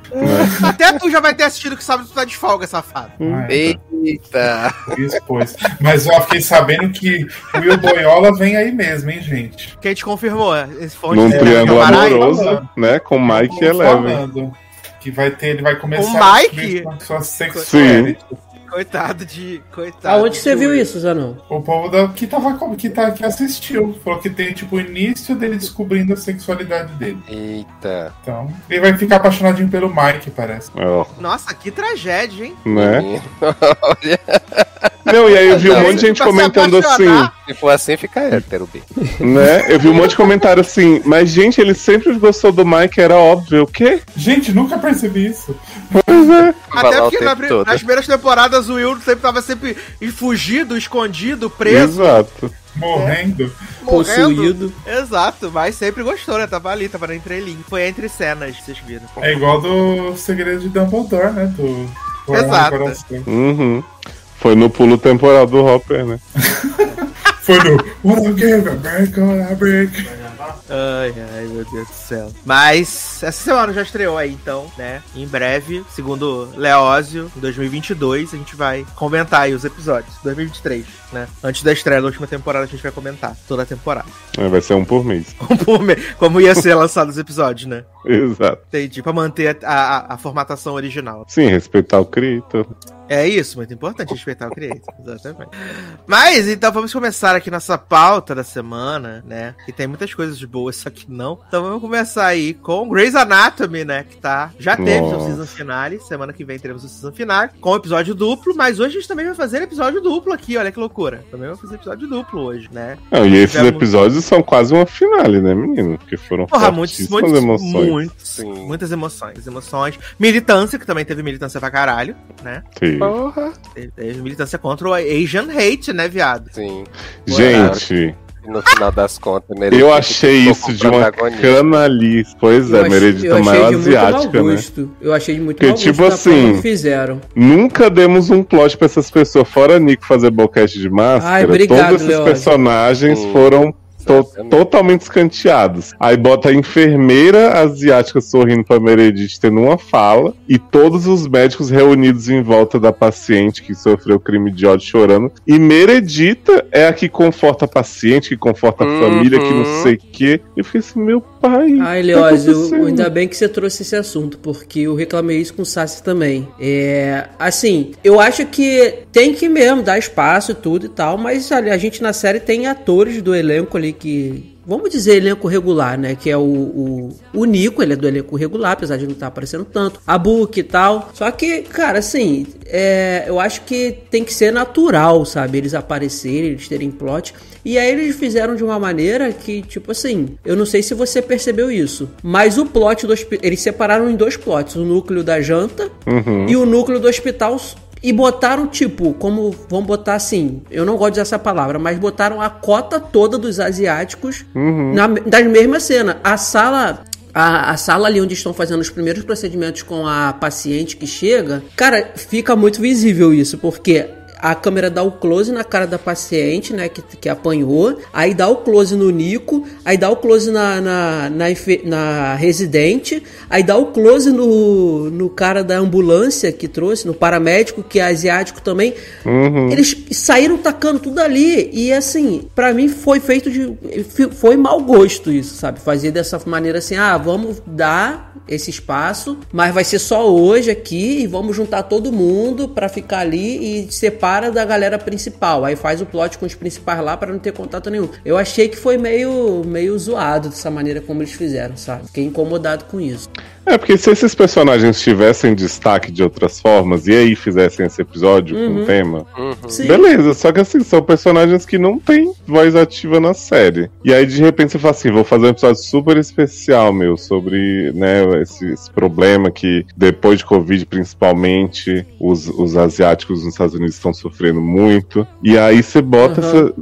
S1: Até tu já vai ter assistido que sabe que tu tá de folga, safado.
S3: Ah,
S5: Eita!
S3: Expôs. Mas eu fiquei sabendo que o Will Boyola vem aí mesmo, hein, gente?
S1: Que a gente confirmou. Esse fonte
S6: Num
S3: É,
S6: triângulo amoroso, né? Com Mike e Eleven.
S3: falando Que vai ter, ele vai começar
S1: O Mike?
S3: com a sua sexualidade.
S1: Coitado de. Coitado.
S4: Aonde você viu isso, Zanão?
S3: O povo da, que, tava, que, tá, que assistiu falou que tem tipo o início dele descobrindo a sexualidade dele.
S5: Eita!
S3: Então, ele vai ficar apaixonadinho pelo Mike, parece.
S6: Ó,
S1: Nossa, que tragédia, hein?
S6: né?
S5: Menino.
S6: Não, e aí eu vi um monte de gente
S1: se
S6: comentando assim.
S5: Se for assim, fica hétero, B.
S6: né? Eu vi um monte de comentário assim, mas gente, ele sempre gostou do Mike, era óbvio. O quê?
S3: Gente, nunca percebi isso.
S1: Até
S5: Falar o
S1: porque na nas primeiras temporadas o Will sempre tava sempre fugido, escondido, preso,
S6: Exato.
S3: Morrendo.
S1: morrendo.
S4: Possuído.
S1: Exato, mas sempre gostou, né? Tava ali, tava na entrelinha. Foi entre cenas, vocês viram.
S3: É igual do Segredo de Dumbledore, né? Do
S1: Exato.
S6: Uhum. Foi no pulo temporal do Hopper, né?
S3: Foi no What I a break, what I break.
S1: Ai, ai, meu Deus do céu. Mas essa semana já estreou aí, então, né? Em breve, segundo Leózio, em 2022, a gente vai comentar aí os episódios. 2023, né? Antes da estreia da última temporada, a gente vai comentar toda a temporada.
S6: É, Vai ser um por mês.
S1: Como, como ia ser lançado os episódios, né?
S6: Exato.
S1: Entendi. Pra manter a, a, a formatação original.
S6: Sim, respeitar o Creator.
S1: É isso, muito importante respeitar o Creator. Exatamente. Mas, então, vamos começar aqui nossa pauta da semana, né? Que tem muitas coisas boas, só que não. Então vamos começar aí com Grey's Anatomy, né? Que tá. Já teve o season finale. Semana que vem teremos o season finale. Com episódio duplo, mas hoje a gente também vai fazer episódio duplo aqui, olha que loucura. Também vamos fazer episódio duplo hoje, né?
S6: Não, e esses
S1: Tivemos-
S6: episódios são quase uma finale, né, menino? Porque foram
S1: Porra, muitos, muitos,
S6: emoções.
S1: muitos,
S5: Sim.
S1: muitas emoções, emoções. Militância, que também teve militância pra caralho, né?
S6: Sim.
S5: Porra!
S1: Teve, teve militância contra o Asian Hate, né, viado?
S5: Sim.
S6: Gente,
S5: E no final das contas, né?
S6: eu achei isso de uma canalice. Pois é,
S4: eu
S6: Meredith
S4: de muito
S6: asiática, né?
S4: Eu achei de muito
S6: Porque,
S4: mau gosto
S6: tipo
S4: da
S6: assim,
S4: forma que fizeram.
S6: Nunca demos um plot pra essas pessoas, fora Nico fazer boquete de máscara.
S4: Ai, obrigado,
S6: todos esses personagens
S5: Sim.
S6: foram to-
S5: Exatamente.
S6: totalmente escanteados. Aí bota a enfermeira asiática sorrindo pra Meredith tendo uma fala e todos os médicos reunidos em volta da paciente que sofreu crime de ódio chorando. E Meredita é a que conforta a paciente, que conforta a
S5: Uhum.
S6: família, que não sei o quê. E eu fiquei assim, meu pai.
S4: Ai,
S6: que tá
S4: ainda bem que você trouxe esse assunto, porque eu reclamei isso com o Sassi também. É, assim, eu acho que tem que mesmo dar espaço e tudo e tal, mas a gente na série tem atores do elenco ali que. Vamos dizer elenco regular, né? Que é o, o, o Nico, ele é do elenco regular, apesar de não estar aparecendo tanto. A Book e tal. Só que, cara, assim, é, eu acho que tem que ser natural, sabe? Eles aparecerem, eles terem plot. E aí eles fizeram de uma maneira que, tipo assim, eu não sei se você percebeu isso, mas o plot do hospital. Eles separaram em dois plots: o núcleo da janta
S6: Uhum.
S4: e o núcleo do hospital. E botaram, tipo, como. Vamos botar assim. Eu não gosto de usar essa palavra, mas botaram a cota toda dos asiáticos na, das mesmas cenas. A sala. A, a sala ali onde estão fazendo os primeiros procedimentos com a paciente que chega, cara, fica muito visível isso, porque a câmera dá o close na cara da paciente, né, que, que apanhou, aí dá o close no Nico, aí dá o close na, na, na, na residente, aí dá o close no, no cara da ambulância que trouxe, no paramédico, que é asiático também. Eles saíram tacando tudo ali, e assim, pra mim foi feito de. Foi mau gosto isso, sabe? Fazer dessa maneira assim, ah, vamos dar esse espaço, mas vai ser só hoje aqui e vamos juntar todo mundo pra ficar ali e separa da galera principal. Aí faz o plot com os principais lá pra não ter contato nenhum. Eu achei que foi meio meio zoado dessa maneira como eles fizeram, sabe? Fiquei incomodado com isso.
S6: É, porque se esses personagens tivessem destaque de outras formas e aí fizessem esse episódio com o tema,
S4: Sim.
S6: beleza. Só que assim, são personagens que não têm voz ativa na série. E aí de repente você fala assim: vou fazer um episódio super especial, meu, sobre né, esse, esse problema que depois de Covid, principalmente, os, os asiáticos nos Estados Unidos estão sofrendo muito. E aí você bota
S4: Uhum.
S6: essa-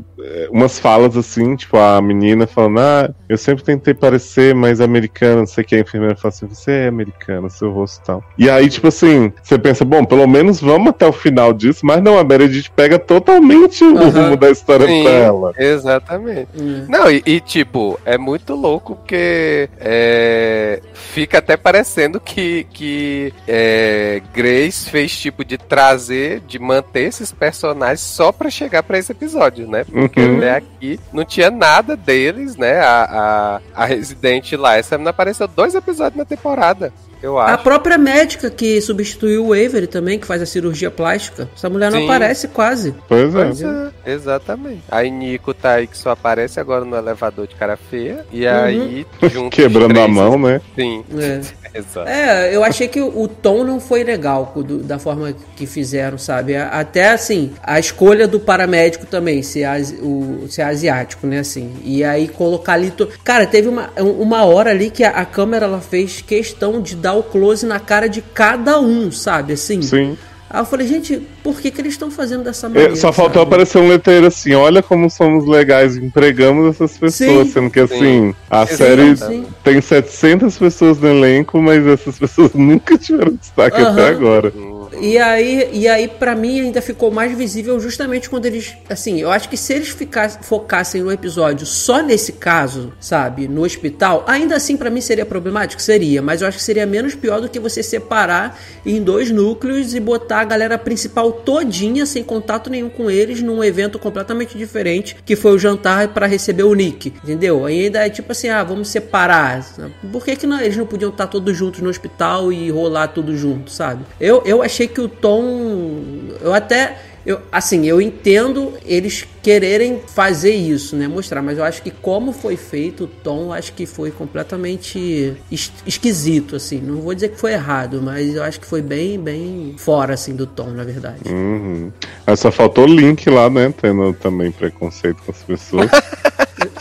S6: umas falas assim, tipo, a menina falando, ah, eu sempre tentei parecer mais americana, não sei o que, a enfermeira fala assim, você é americana, seu rosto e tal. E aí, tipo assim, você pensa, bom, pelo menos vamos até o final disso, mas não, a Meredith pega totalmente o
S4: Aham.
S6: rumo da história
S5: Sim,
S6: pra ela.
S5: Exatamente.
S4: Hum.
S5: Não, e, e, tipo, é muito louco porque é, fica até parecendo que, que é, Grace fez tipo de trazer, de manter esses personagens só pra chegar pra esse episódio, né? Porque
S6: Uhum.
S5: até aqui não tinha nada deles, né? A, a, a residente lá, essa menina apareceu dois episódios na temporada, eu
S4: A
S5: acho.
S4: própria médica que substituiu o Avery também, que faz a cirurgia plástica. Essa mulher não
S5: Sim.
S4: aparece quase.
S6: Pois é.
S5: Pois é, exatamente. Aí Nico tá aí que só aparece agora no elevador de cara feia. E
S4: Uhum.
S5: aí, junto
S6: Quebrando a mão, né?
S5: Sim,
S4: É.
S5: exato.
S4: É, eu achei que o tom não foi legal do- da forma que fizeram, sabe? A- Até assim, a escolha do paramédico também, ser, asi- o, ser asiático, né? Assim, e aí colocar ali. To... Cara, teve uma, uma hora ali que a, a câmera ela fez questão de dar o close na cara de cada um, sabe? Assim.
S6: Sim.
S4: Aí eu falei, gente, por que, que eles estão fazendo dessa
S6: É,
S4: maneira?
S6: só faltou
S4: sabe?
S6: aparecer um letreiro assim, olha como somos legais, empregamos essas pessoas,
S4: Sim.
S6: sendo que assim, a
S5: Sim,
S6: série
S4: sim.
S6: tem 700 pessoas no elenco, mas essas pessoas nunca tiveram destaque
S4: Aham.
S6: até agora.
S4: E aí, e aí para mim ainda ficou mais visível justamente quando eles, assim, eu acho que se eles ficassem, focassem no episódio só nesse caso, sabe, no hospital, ainda assim pra mim seria problemático, seria, mas eu acho que seria menos pior do que você separar em dois núcleos e botar a galera principal todinha sem contato nenhum com eles num evento completamente diferente, que foi o jantar pra receber o Nick, entendeu? Aí ainda é tipo assim, ah, vamos separar. Por que que não, eles não podiam estar todos juntos no hospital e rolar tudo junto, sabe? Eu, eu achei que o tom. Eu até. Eu, assim, eu entendo eles quererem fazer isso, né? Mostrar, mas eu acho que como foi feito o tom, acho que foi completamente es- esquisito, assim. Não vou dizer que foi errado, mas eu acho que foi bem, bem fora, assim, do tom, na verdade.
S6: Uhum. Mas só faltou o link lá, né? Tendo também preconceito com as pessoas.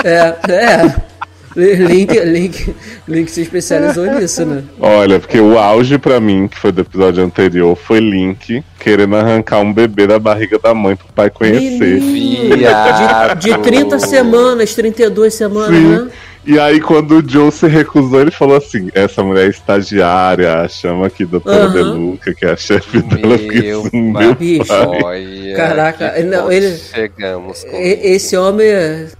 S4: É, é. Link, Link, Link se especializou nisso, né?
S6: Olha, porque o auge pra mim, que foi do episódio anterior, foi Link querendo arrancar um bebê da barriga da mãe pro pai conhecer.
S4: De, de 30 semanas, 32 semanas,
S6: Sim.
S4: né?
S6: E aí, quando o Joe se recusou, ele falou assim: essa mulher é estagiária, chama aqui doutora
S4: Aham.
S6: Deluca, que é a chefe dela.
S5: Meu
S6: assim, meu
S5: pai.
S4: Bicho.
S6: pai.
S5: Olha,
S4: Caraca,
S5: que
S4: não, ele-
S5: chegamos com
S4: Esse homem,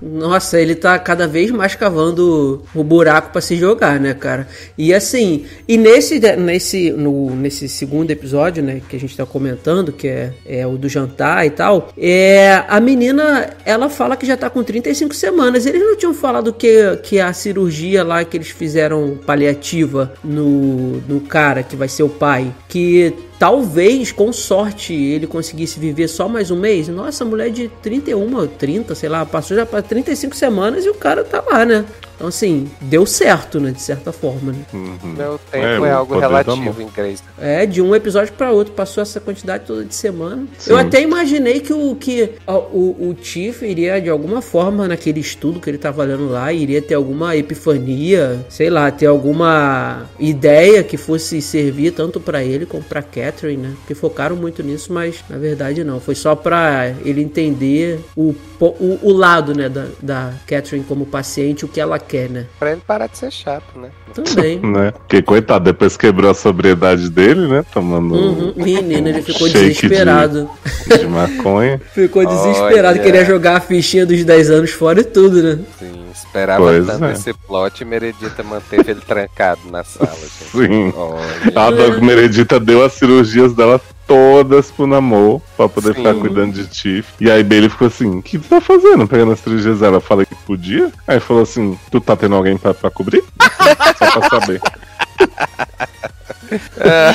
S4: nossa, ele tá cada vez mais cavando o buraco pra se jogar, né, cara? E assim, e nesse nesse no, nesse segundo episódio, né, que a gente tá comentando, que é, é o do jantar e tal, é a menina, ela fala que já tá com 35 semanas. Eles não tinham falado que que a cirurgia lá que eles fizeram paliativa no no cara que vai ser o pai, que Talvez, com sorte, ele conseguisse viver só mais um mês. Nossa, mulher de 31 ou 30, sei lá, passou já para 35 semanas e o cara tá lá, né? Então, assim, deu certo, né? De certa forma, né?
S5: Meu tempo
S6: É,
S5: é,
S6: o
S5: algo relativo em inglês.
S4: É, de um episódio para outro, passou essa quantidade toda de semana. Eu até imaginei que o que ó, o, o Tiff iria, de alguma forma, naquele estudo que ele tava lendo lá, iria ter alguma epifania, sei lá, ter alguma ideia que fosse servir tanto para ele como pra Catherine, né? Porque focaram muito nisso, mas na verdade não. Foi só pra ele entender o, o, o lado, né, da, da Catherine como paciente, o que ela quer, né?
S5: Pra ele parar de ser chato, né?
S4: Também.
S6: Né? Porque, coitado, depois quebrou a sobriedade dele, né? Tomando
S4: Uhum. Menino, ele ficou
S6: Shake de-
S4: desesperado.
S6: de maconha.
S4: Ficou desesperado,
S5: Olha.
S4: queria jogar a fichinha dos 10 anos fora e tudo, né?
S5: Sim, esperava
S6: Pois
S5: tanto
S6: é.
S5: esse plot e Meredita manteve ele trancado na sala, gente.
S6: Sim.
S5: Olha.
S6: A Doug Meredita deu as cirurgias dela todas pro namoro pra poder
S5: Sim.
S6: ficar cuidando de Tiff. E aí Bailey ficou assim: O que tu tá fazendo pegando as cirurgias dela? Eu falei que podia. Aí falou assim: Tu tá tendo alguém pra, pra cobrir? Só pra saber.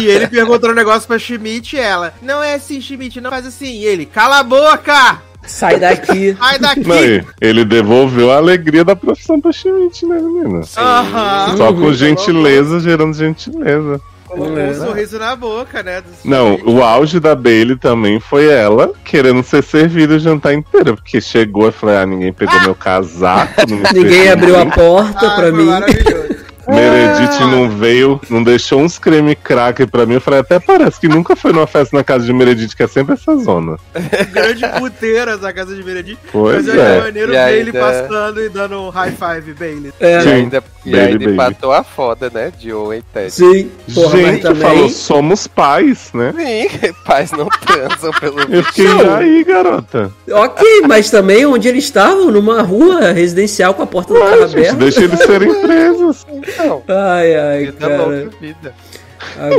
S1: E ele perguntou um negócio pra Schmidt e ela. Não é assim, Schmidt, não faz assim. E ele, cala a boca!
S4: Sai daqui.
S1: Sai daqui!
S6: Não, ele devolveu a alegria da profissão pra Schmidt, né, menina?
S1: Aham.
S6: Só
S4: Uhum.
S6: com gentileza gerando gentileza.
S1: Colocou um sorriso na boca, né?
S6: Não, o auge da Bailey também foi ela querendo ser servida o jantar inteiro. Porque chegou e falou: Ah, ninguém pegou meu casaco.
S4: Ninguém
S6: serviu."
S4: abriu a porta
S1: Ah,
S4: pra mim.
S1: maravilhoso.
S6: Meredith não veio, não deixou uns creme cracker pra mim. Eu falei, até parece que nunca foi numa festa na casa de Meredith, que é sempre essa zona.
S1: Grande puteira essa casa de Meredith.
S6: Pois
S1: Mas achei
S6: é.
S1: maneiro
S5: E
S1: ver ele passando e dando um high five, Bailey.
S4: É,
S5: E
S6: Sim.
S5: ainda, e
S6: Baby,
S5: ainda empatou a foda, né? De Owen e Ted.
S4: sim. Porra,
S6: Gente,
S4: também.
S6: falou, somos pais, né?
S5: Sim, pais não transam pelo
S6: Eu fiquei
S4: Não.
S6: aí, garota.
S4: Ok, mas também onde eles estavam, numa rua residencial com a porta do carro aberta.
S6: deixa eles serem presos.
S4: Ai, ai,
S5: vida
S4: cara.
S5: louca, vida.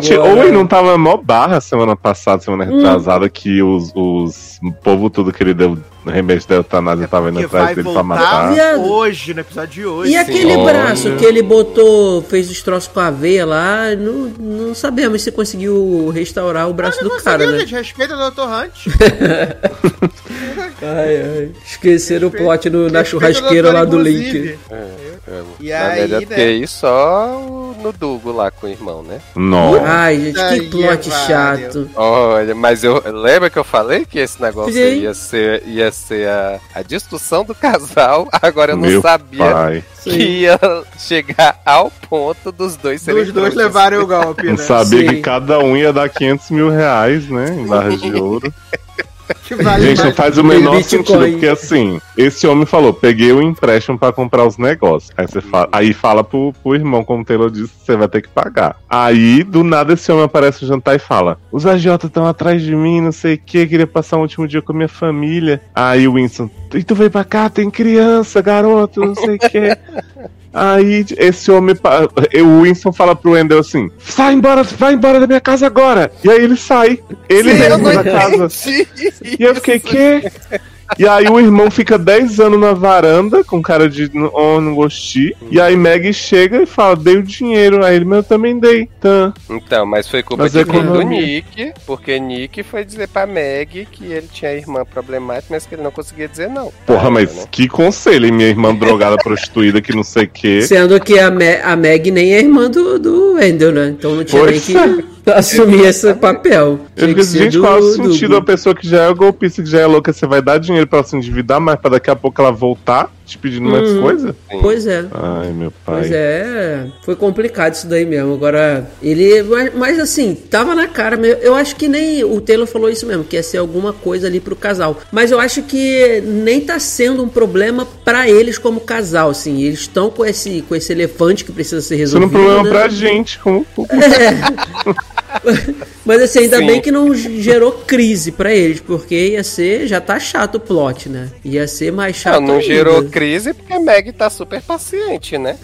S6: Gente,
S4: Agora-
S6: Owen não tava mó barra semana passada, semana
S4: Hum.
S6: retrasada, que os, os o povo tudo que ele deu remédio da eutanásia tava indo atrás dele pra matar.
S4: Viado.
S1: hoje, no episódio de hoje.
S4: E aquele
S6: Olha.
S4: braço que ele botou, fez os troços com a veia lá, não, não sabemos se conseguiu restaurar o braço do cara, né?
S1: gente, respeita o Dr. Hunt.
S4: Ai, ai. Esqueceram o plot no- na
S1: Respeita
S4: churrasqueira lá do
S1: inclusive. E
S5: Mas
S1: aí,
S5: melhor
S1: né?
S5: isso, só no Dugo lá com o irmão, né?
S6: Nossa.
S4: Ai, gente, que plot
S1: é
S4: chato.
S5: Olha, mas eu lembra que eu falei que esse negócio
S4: Sim.
S5: ia ser, ia ser a, a discussão do casal. Agora eu não
S6: Meu
S5: sabia
S6: pai.
S5: que ia chegar ao ponto dos dois serem
S1: Os dois levarem o golpe,
S6: Não
S1: né?
S6: sabia
S4: Sim.
S6: que cada um ia dar 500 mil reais, né? Em barras de ouro.
S1: Que vale
S6: Gente, não faz o menor
S4: Bitcoin.
S6: sentido, porque assim, esse homem falou, peguei o empréstimo pra comprar os negócios. Aí você fala, aí fala pro, pro irmão, como o Taylor disse, você vai ter que pagar. Aí, do nada, esse homem aparece no jantar e fala: Os agiotas estão atrás de mim, não sei o que, queria passar um último dia com a minha família. Aí o Winston, e tu veio pra cá, tem criança, garoto, não sei o que. Aí esse homem, o Winston fala pro Wendell assim: sai embora, vai embora da minha casa agora. E aí ele sai, ele
S5: Sim, não
S6: da casa. E eu fiquei, quê? E aí o irmão fica 10 anos na varanda, com cara de oh, não gostei. E aí Meg chega e fala, dei o dinheiro. Aí ele, mas eu também dei. Tá.
S5: Então, mas foi culpa
S6: Mas
S5: de
S6: é
S5: quem? do. Nick, porque Nick foi dizer pra Meg que ele tinha irmã problemática, mas que ele não conseguia dizer não.
S6: Porra,
S5: Ah,
S6: mas
S5: né?
S6: que conselho, hein? Minha irmã drogada, prostituída, que não sei o quê.
S4: Sendo que a, Me a Meg nem é irmã do, do Wendell, né? Então não tinha
S6: Pois
S4: nem que assumir esse papel.
S6: Eu
S4: Tinha que
S6: digo, gente,
S4: do-
S6: qual é o
S4: do
S6: sentido
S4: Gu.
S6: da pessoa que já é golpista, que já é louca? Você vai dar dinheiro pra ela se endividar, mas pra daqui a pouco ela voltar te pedindo mais
S4: Uhum.
S6: coisa?
S4: Pois é.
S6: Ai, meu pai.
S4: Pois é, foi complicado isso daí mesmo. Agora, ele. Mas, mas, assim, tava na cara mesmo. Eu acho que nem. O Taylor falou isso mesmo, que ia ser alguma coisa ali pro casal. Mas eu acho que nem tá sendo um problema pra eles como casal, assim. Eles estão com esse, com esse elefante que precisa ser
S6: Isso não é
S4: resolvido.
S6: um problema
S4: né?
S6: pra gente, como
S4: Mas assim, ainda
S5: Sim.
S4: bem que não gerou crise pra eles, porque ia ser. Já tá chato o plot, né? Ia ser mais chato.
S5: Não, não
S4: ainda.
S5: gerou crise porque a Meg tá super paciente, né?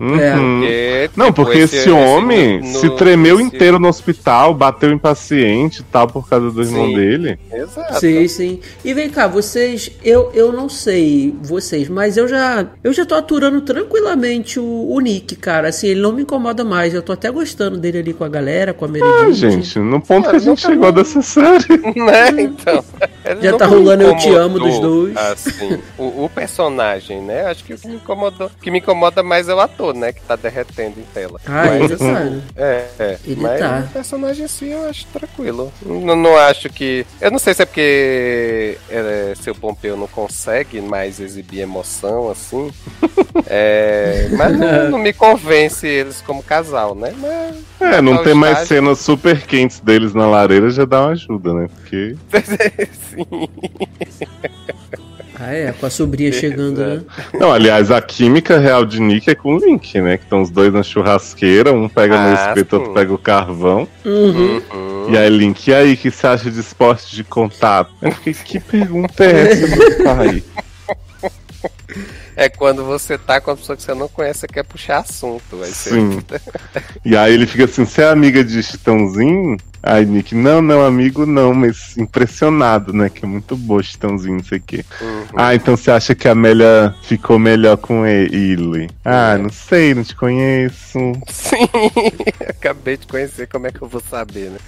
S6: Uhum.
S5: Porque,
S6: Não,
S5: tipo,
S6: porque esse, homem
S5: no-
S6: se tremeu
S5: esse-
S6: inteiro no hospital, bateu impaciente e tal por causa do irmão
S5: Sim.
S6: dele.
S5: Exato.
S4: Sim, sim. E vem cá, vocês, eu, eu não sei vocês, mas eu já eu já tô aturando tranquilamente o, o Nick, cara. Assim, ele não me incomoda mais. Eu tô até gostando dele ali com a galera, com a Meredith.
S6: Ah, gente, no ponto
S5: Ah,
S6: que a gente chegou dessa série.
S5: Né? Então.
S4: Já tá rolando Eu Te Amo dos dois.
S5: Assim, o, o personagem, né? Acho que o que me incomodou. O que me incomoda mais é o ator, né? Que tá derretendo em tela.
S4: Ah,
S5: Mas,
S4: ele tá.
S5: É, é.
S4: Ele
S5: mas
S4: tá.
S5: o personagem assim eu acho tranquilo. Não, não acho que. Eu não sei se é porque é, seu Pompeu não consegue mais exibir emoção assim. É, mas não, não me convence eles como casal, né? Mas,
S6: É, não ter mais cenas super quentes deles na lareira já dá uma ajuda, né? Porque.
S4: Ah, é, com a sobrinha chegando, né?
S6: Não, aliás, a química real de Nick é com o Link, né? Que estão os dois na churrasqueira, um pega no
S5: Ah,
S6: espeto,
S5: sim.
S6: outro pega o carvão.
S4: Uhum.
S5: Uhum.
S6: E aí, Link, e aí, o que você acha de esporte de contato? Eu fiquei, que pergunta é essa, meu pai?
S5: É quando você tá com a pessoa que você não conhece, você quer puxar assunto. Aí você-
S6: Sim. E aí ele fica assim, você é amiga de Chitãozinho? Aí Nick, não, não, amigo não, mas impressionado, né? Que é muito bom Chitãozinho, não sei o quê.
S5: Uhum.
S6: Ah, então você acha que a Amélia ficou melhor com ele? Ah, não sei, não te conheço.
S5: Sim, acabei de conhecer, como é que eu vou saber, né?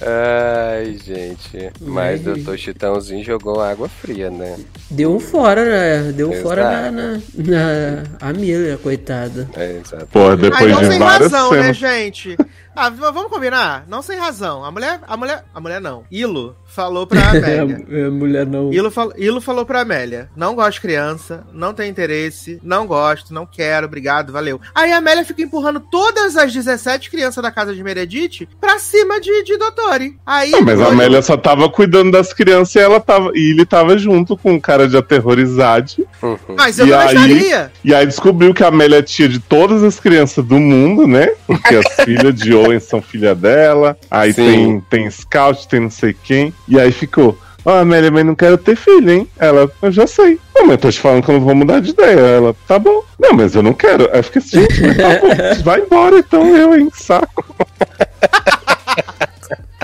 S5: Ai, gente. Mas
S4: Ai.
S5: Doutor Chitãozinho jogou água fria, né?
S4: Deu um fora, né? Deu um
S5: Exato.
S4: fora na, na, na Amelia, coitada.
S5: É, exato.
S6: Pô,
S1: Aí
S6: depois
S1: não
S6: de
S1: tem
S6: várias
S1: razão, né,
S6: cenas.
S1: gente? Ah, vamos combinar? Não sem razão. A mulher, a mulher, a mulher não. Ilo falou pra Amélia.
S4: É, é, mulher não.
S1: Ilo, fal, Ilo falou pra Amélia: não gosto de criança, não tem interesse, não gosto, não quero, obrigado, valeu. Aí a Amélia fica empurrando todas as 17 crianças da casa de Meredith pra cima de, de Dottori. Aí.
S6: Ah, mas a
S1: hoje-
S6: Amélia só tava cuidando das crianças e ela tava. E ele tava junto com um cara de aterrorizade.
S5: Uhum.
S1: Mas eu
S6: E
S1: não
S6: aí-. E aí descobriu que a Amélia é tia de todas as crianças do mundo, né? Porque as filhas de Owen são filha dela. Aí
S5: Sim.
S6: tem, tem Scout, tem não sei quem. E aí ficou. Ó, Amélia, mas não quero ter filho, hein? Ela, eu já sei. Não, mas eu tô te falando que eu não vou mudar de ideia. Ela, tá bom. Não, mas eu não quero. Aí fiquei assim, gente, mas tá bom. Vai embora então, eu, hein? Saco.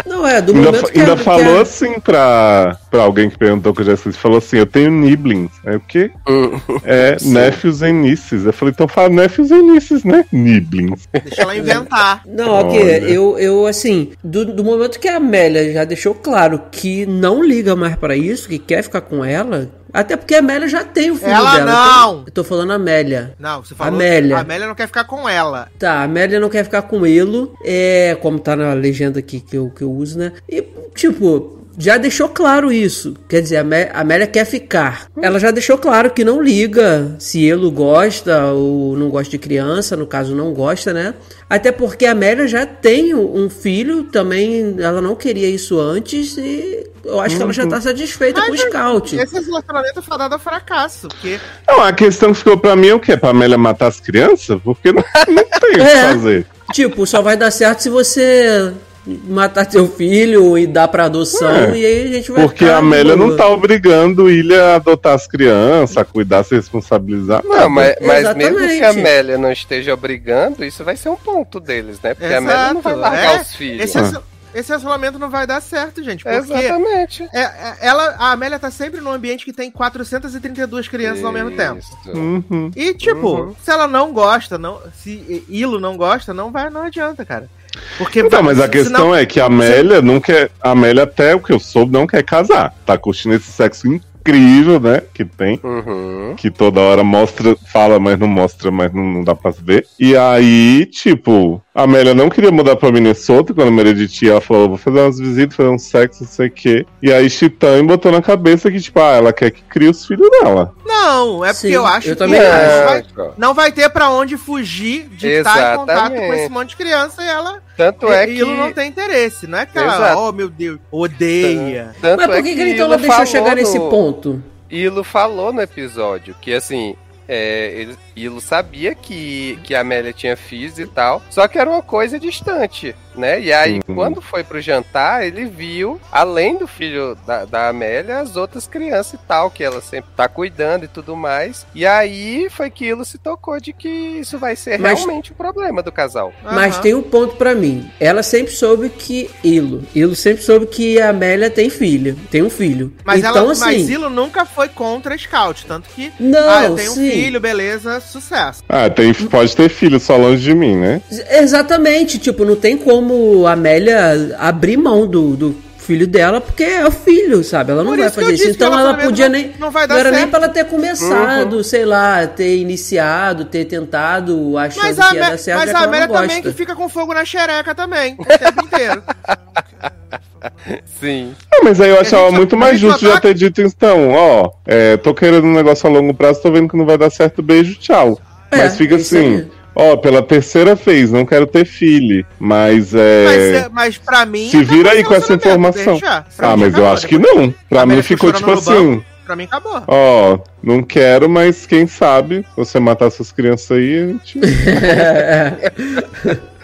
S4: Não, é, do
S6: Ainda,
S4: momento que
S6: ainda
S4: a- que
S6: falou
S4: a-
S6: assim pra, pra alguém que perguntou que eu já assisti, falou assim, eu tenho Niblings. Aí o quê? É, nephews and nieces. Eu falei, então fala nephews and nieces, né? Niblings.
S1: Deixa ela inventar.
S4: Não, ok, eu, eu assim, do, do momento que a Amélia já deixou claro que não liga mais pra isso, que quer ficar com ela, até porque a Amélia já tem o filho
S1: Ela
S4: dela.
S1: não!
S4: Eu tô, eu tô falando Amélia.
S1: Não, você falou.
S4: Amélia.
S1: A Amélia não quer ficar com ela.
S4: Tá, a Amélia não quer ficar com ele, é, como tá na legenda aqui que eu, que eu uso, né? E, tipo, já deixou claro isso. Quer dizer, a Amé- a Amélia quer ficar. Ela já deixou claro que não liga se ele gosta ou não gosta de criança, no caso não gosta, né? Até porque a Amélia já tem um filho, também ela não queria isso antes e eu acho que ela já tá satisfeita com o Scout.
S1: Esse relacionamento é fadado ao fracasso. Porque
S6: Não, a questão que ficou pra mim é o quê? Pra Amélia matar as crianças? Porque não, não tem o que
S4: É.
S6: fazer.
S4: Tipo, só vai dar certo se você matar seu filho e dar pra adoção
S6: É,
S4: e aí a gente vai
S6: Porque a Amélia não tá obrigando o Ilha a adotar as crianças, a cuidar, se responsabilizar.
S5: Não,
S6: nada.
S5: mas, mas mesmo que a Amélia não esteja obrigando, isso vai ser um ponto deles, né? Porque a Amélia não vai
S1: Exato,
S5: largar
S1: é.
S5: os filhos.
S1: esse, esse esse relacionamento não vai dar certo, gente. Porque
S5: Exatamente.
S1: é- é- ela, a Amélia tá sempre num ambiente que tem 432 crianças ao mesmo tempo.
S5: Isso.
S6: Uhum.
S1: E, tipo,
S5: Uhum.
S1: se ela não gosta, não, se Ilo não gosta, não vai, não adianta, cara. Porque
S6: Então, mas a questão
S1: senão-
S6: é que a Amélia não quer. A Amélia, até o que eu soube, não quer casar. Tá curtindo esse sexo incrível, né? Que tem.
S5: Uhum.
S6: Que toda hora mostra, fala, mas não mostra, mas não, não dá pra ver. E aí, tipo, a Amélia não queria mudar pra Minnesota quando a Meredith ia, ela falou, vou fazer umas visitas, fazer um sexo, não sei o quê. E aí Chitãe botou na cabeça que, tipo, ah, ela quer que crie os filhos dela.
S1: Não, é porque
S4: Sim,
S1: eu acho
S4: eu
S1: que
S4: também acho.
S1: vai,
S5: Não,
S1: vai ter pra onde fugir de estar em contato com
S5: Exatamente.
S1: esse monte de criança e ela.
S5: Tanto é
S1: e
S5: que.
S1: Ilo não tem interesse. Não é que ela,
S5: Exato.
S1: oh meu Deus, odeia.
S5: Tanto
S4: Mas por
S5: é
S4: que, que ele então não deixou chegar nesse
S5: no-
S4: ponto?
S5: Ilo falou no episódio que assim. É, ele, Ilo sabia que, que a Amélia tinha filhos e tal, só que era uma coisa distante, né? E aí,
S6: Uhum.
S5: quando foi pro jantar, ele viu, além do filho da, da Amélia, as outras crianças e tal, que ela sempre tá cuidando e tudo mais. E aí foi que Ilo se tocou de que isso vai ser
S4: Mas-
S5: realmente o problema do casal.
S4: Mas
S1: Aham.
S4: tem um ponto pra mim. Ela sempre soube que Ilo. Ilo sempre soube que a Amélia tem filha. Tem um filho.
S1: Mas,
S4: então,
S1: ela,
S4: assim.
S1: mas Ilo nunca foi contra Scout, tanto que.
S4: Não,
S1: ah, eu tenho
S4: sim.
S1: um filho, beleza, sucesso.
S6: Ah, tem, pode ter filho só longe de mim, né?
S4: Exatamente, tipo, não tem como a Amélia abrir mão do, do filho dela, porque é o filho, sabe? Ela não
S1: Por
S4: vai fazer isso. Então ela
S1: relacionamento
S4: podia nem.
S1: não vai dar
S4: não era nem
S1: certo.
S4: pra ela ter começado,
S5: Uhum.
S4: sei lá, ter iniciado, ter tentado, achando
S1: Mas
S4: que ia dar certo,
S1: mas
S4: já
S1: a
S4: ela
S1: Amélia também que fica com fogo na xereca também, o tempo inteiro.
S5: Sim.
S6: Ah, mas aí eu achava muito mais justo já ter dito, então, ó, é, tô querendo um negócio a longo prazo, tô vendo que não vai dar certo, beijo, tchau.
S4: É,
S6: mas fica
S4: é
S6: assim,
S4: aí.
S6: ó, pela terceira vez, não quero ter filho, mas
S1: Mas,
S6: é...
S1: é- mas pra mim.
S6: Se vira
S1: acabou
S6: aí com essa informação. Ah, mas eu acho que não. Pra mim ficou tipo assim.
S1: Pra mim acabou.
S6: ó, não quero, mas quem sabe você matar essas crianças aí, a gente...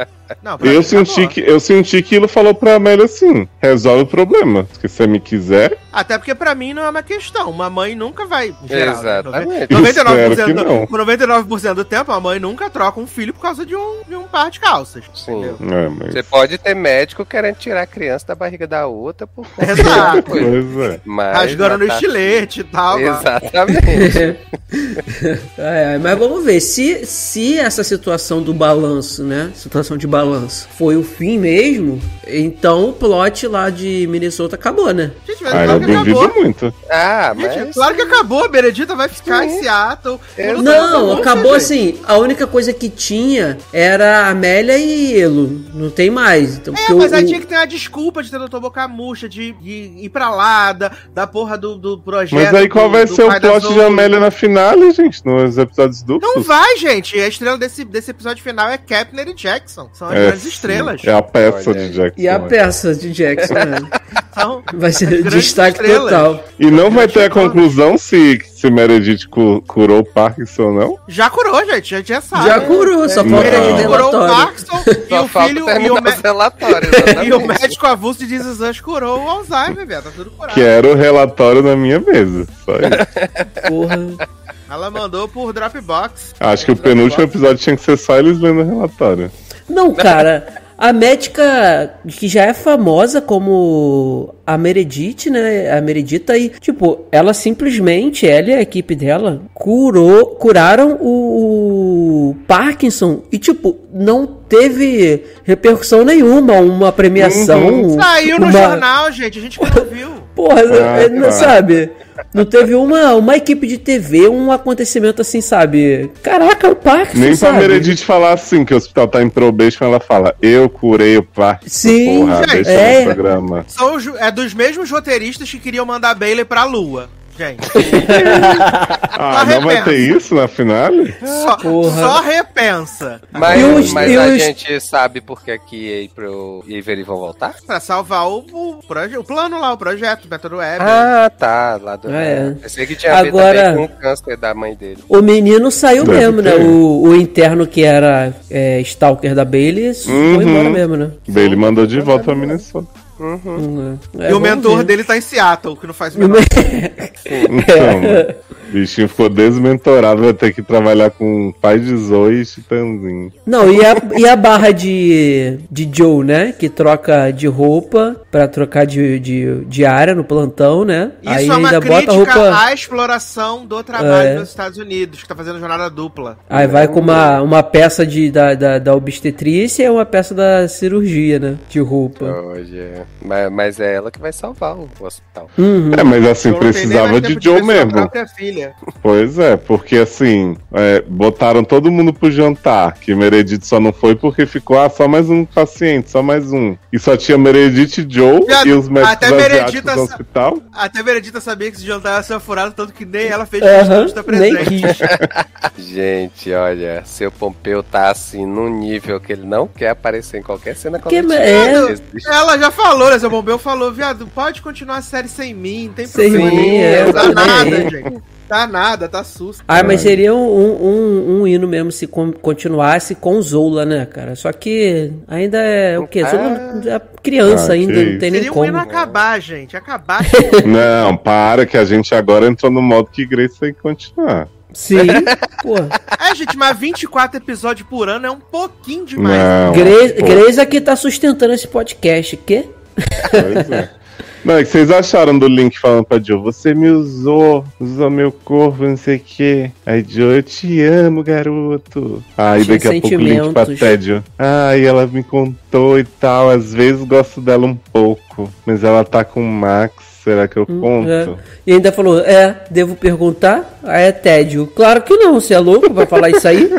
S1: Não, pra
S6: Eu
S1: mim
S6: senti, que, eu senti que ele falou pra Amélia assim: resolve o problema. Se você me quiser,
S1: Até porque pra mim não é uma questão. Uma mãe nunca vai. Geral, né?
S5: Exatamente.
S1: 99%,
S6: Espero que
S1: do,
S6: não.
S1: por 99% do tempo, a mãe nunca troca um filho por causa de um, de um par de calças.
S5: Sim.
S1: entendeu?
S6: é, mas.
S5: Você pode ter médico querendo tirar a criança da barriga da outra por conta
S1: Exato.
S5: de coisa.
S6: É.
S5: Mas
S1: Rasgando no
S5: matar-
S1: estilete e tal.
S5: Exatamente.
S4: É, mas vamos ver, se, se essa situação do balanço, né? Situação de balanço foi o fim mesmo, então o plot lá de Minnesota acabou, né?
S1: Gente, mas
S6: Ah, eu
S1: claro que
S6: duvido
S1: acabou.
S6: muito.
S5: Ah,
S1: Gente,
S5: mas.
S1: claro que acabou. A Benedita vai ficar em Seattle. Quando
S4: Não,
S1: acabou,
S4: assim. A única coisa que tinha era Amélia e Elo. Não tem mais. Então,
S1: É, mas
S4: o-
S1: aí
S4: o-
S1: tinha que ter uma desculpa de ter doutor Boca Murcha, de, de ir pra lá, da, da porra do, do projeto.
S6: Mas aí qual
S1: do-
S6: vai
S1: do
S6: ser o plot de. Amélia na finale, gente? Nos episódios duplos?
S1: Não vai, gente. A estrela desse, desse episódio final é Kepner e Jackson. São as
S6: É,
S1: grandes
S6: sim.
S1: estrelas.
S6: É a peça
S5: Olha
S6: de Jackson.
S4: E a peça de Jackson, né?
S1: São
S4: Vai ser destaque
S1: estrelas.
S4: total.
S6: E não vai ter a conclusão se, se Meredith cu- curou o Parkinson ou não?
S1: Já curou, gente. Já, já sabe.
S4: Já curou, só
S6: Não.
S4: falta o
S1: Meredith curou o
S4: relatório.
S1: Parkinson e
S5: Só
S1: o filho e o, me-
S5: relatórios.
S1: e o médico avulso de Jesus Us curou o Alzheimer, velho. Tá tudo curado.
S6: Quero o relatório na minha mesa. Só isso.
S4: Porra.
S1: Ela mandou por Dropbox.
S6: Acho que o penúltimo episódio tinha que ser só eles lendo o relatório.
S4: Não, cara. A médica que já é famosa como a Meredith, né? A Meredita e, tipo, ela simplesmente, ela e a equipe dela, curou, curaram o, o Parkinson e, tipo, não teve repercussão nenhuma, uma premiação.
S6: Uhum.
S1: Saiu no
S4: uma-
S1: jornal, gente. A gente viu.
S4: Porra,
S6: Ah,
S4: é, não
S6: tá.
S4: sabe? Não teve uma, uma equipe de TV, um acontecimento assim, sabe? Caraca, o Parkinson,
S6: Nem pra? Meredith falar assim, que o hospital tá em probation, ela fala, eu curei o Parkinson,
S4: Sim,
S6: porra,
S4: é.
S6: programa.
S1: São os- é dos mesmos roteiristas que queriam mandar Bailey pra lua. Gente,
S6: Ah, não vai ter isso na finale?
S1: só,
S4: Porra.
S1: só repensa.
S5: Mas,
S4: E os-
S5: mas
S4: e
S5: a
S4: os-
S5: gente sabe por que aqui e pro Iveri vão voltar?
S1: Pra salvar o, o, o plano lá, o projeto, o método web.
S5: Ah, tá. Lá do.
S4: É.
S5: Pensei que tinha a ver
S4: Agora-
S5: também com o câncer da mãe dele.
S4: O menino saiu
S6: Deve
S4: mesmo, né?
S6: ter.
S4: O, o interno que era é, Stalker da Bailey foi
S6: Uhum.
S4: embora mesmo, né?
S6: Ele mandou de volta pra Minnesota.
S4: Hum, é,
S1: e o mentor
S4: ver.
S1: dele tá em Seattle, que não faz o
S4: o
S1: menor
S4: me-
S6: Então, o bichinho ficou desmentorado, vai ter que trabalhar com o pai de Zoe e Titãzinho.
S4: Não, e a, e a barra de, de Joe, né? Que troca de roupa pra trocar de, de, de área no plantão, né?
S1: Isso é uma crítica à exploração do trabalho
S4: É.
S1: nos Estados Unidos, que tá fazendo jornada dupla.
S4: Aí vai com uma, uma peça de, da, da, da obstetrícia e uma peça da cirurgia, né? De roupa.
S5: É. Mas, mas é ela que vai salvar o hospital.
S4: Uhum.
S6: É, mas assim, precisava de Joe mesmo. Pois é, porque assim, é, botaram todo mundo pro jantar, que Meredith só não foi porque ficou, ah, só mais um paciente, só mais um. E só tinha Meredith e Joe e os médicos
S1: até
S6: asiáticos
S1: Meredita
S6: do
S1: sa-
S6: hospital.
S1: Até a Veredita sabia que esse jantar ia ser furado, tanto que nem ela fez questão de presente.
S4: quis.
S5: Gente, olha, seu Pompeu tá assim num nível que ele não quer aparecer em qualquer cena
S4: Que é-
S5: Existe.
S1: Ela já falou, né? Seu Bombeu falou, viado, pode continuar a série sem mim, não tem
S4: Sem
S1: problema.
S4: mim,
S1: nenhum,
S4: é,
S1: não dá
S4: eu
S1: nada, gente. Tá nada, tá sus.
S4: Ah, mas seria um, um, um hino mesmo se con- continuasse com Zola, né, cara? Só que ainda é o quê? Zola é criança
S6: Ah,
S4: ainda,
S6: que
S4: não tem nem
S1: Seria um
S4: como.
S1: hino acabar, gente. Acabar.
S6: Não, para, que a gente agora entrou no modo que Grace tem que continuar.
S4: Sim, pô.
S1: é, gente, mas 24 episódios por ano é um pouquinho demais.
S6: Não,
S4: Gre
S6: pô,
S4: Grey's aqui tá sustentando esse podcast, quê?
S6: Pois é. Não, é que vocês acharam do link falando pra Joe, você me usou, usou meu corpo, não sei o quê. Aí Joe, eu te amo, garoto. Aí daqui a pouco o link pra. Tédio. Ai, ela me contou e tal, às vezes gosto dela um pouco, mas ela tá com o Max, será que eu conto?
S4: É. E ainda falou, é, devo perguntar? Aí é tédio. Claro que não, você é louco pra falar isso aí?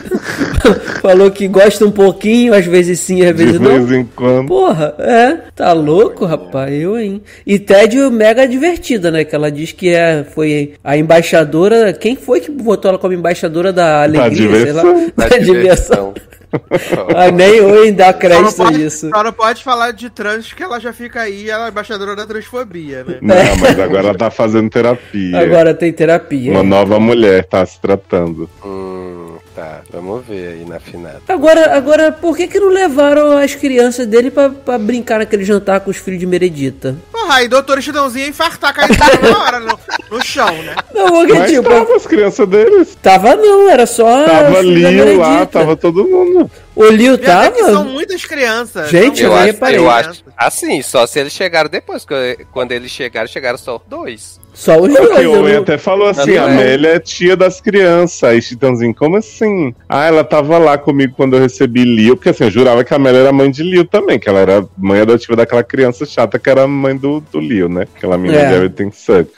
S4: falou que gosta um pouquinho, às vezes sim, às
S6: De
S4: vezes não.
S6: vez em quando.
S4: Porra, é, tá louco, rapaz, eu, hein? E Tédio mega divertida, né? Que ela diz que é, foi a embaixadora. Quem foi que botou ela como embaixadora da alegria? sei lá?
S6: diversão.
S5: Da
S4: Da diversão.
S5: diversão.
S4: Ah, nem eu hein, dá crédito a
S1: pode,
S4: isso.
S1: só não pode falar de trans, que ela já fica aí, ela é embaixadora da transfobia, né?
S6: Não, mas agora ela tá fazendo terapia.
S4: Agora tem terapia.
S6: Uma nova mulher tá se tratando.
S5: Hum, tá. Vamos ver aí na final.
S4: Agora, agora, por que que não levaram as crianças dele pra, pra brincar naquele jantar com os filhos de Meredita?
S1: Porra, aí doutor Estudãozinho ia infartar caindo na hora no, no chão, né?
S4: Não, porque,
S6: Mas
S4: tipo,
S6: tava as crianças deles.
S4: tava não, era só...
S6: Tava
S4: a filha da
S6: Lio lá, tava todo mundo.
S4: O Liu
S1: que são
S4: tava?
S1: muitas crianças.
S4: Gente, eu
S5: Eu, acho,
S4: reparei.
S5: eu acho. Assim, só se eles chegaram depois. Quando eles chegaram, chegaram só dois.
S4: Só os dois.
S6: O Owen
S4: não-
S6: até falou assim,
S5: Não,
S6: a. Amélia é tia das crianças. Aí Chitãozinho, como assim? Ah, ela tava lá comigo quando eu recebi Lio, porque assim, eu jurava que a Amélia era mãe de Lio também, que ela era mãe adotiva daquela criança chata que era mãe do, do Lio, né? Aquela menina
S4: É.
S6: de Everything Suck.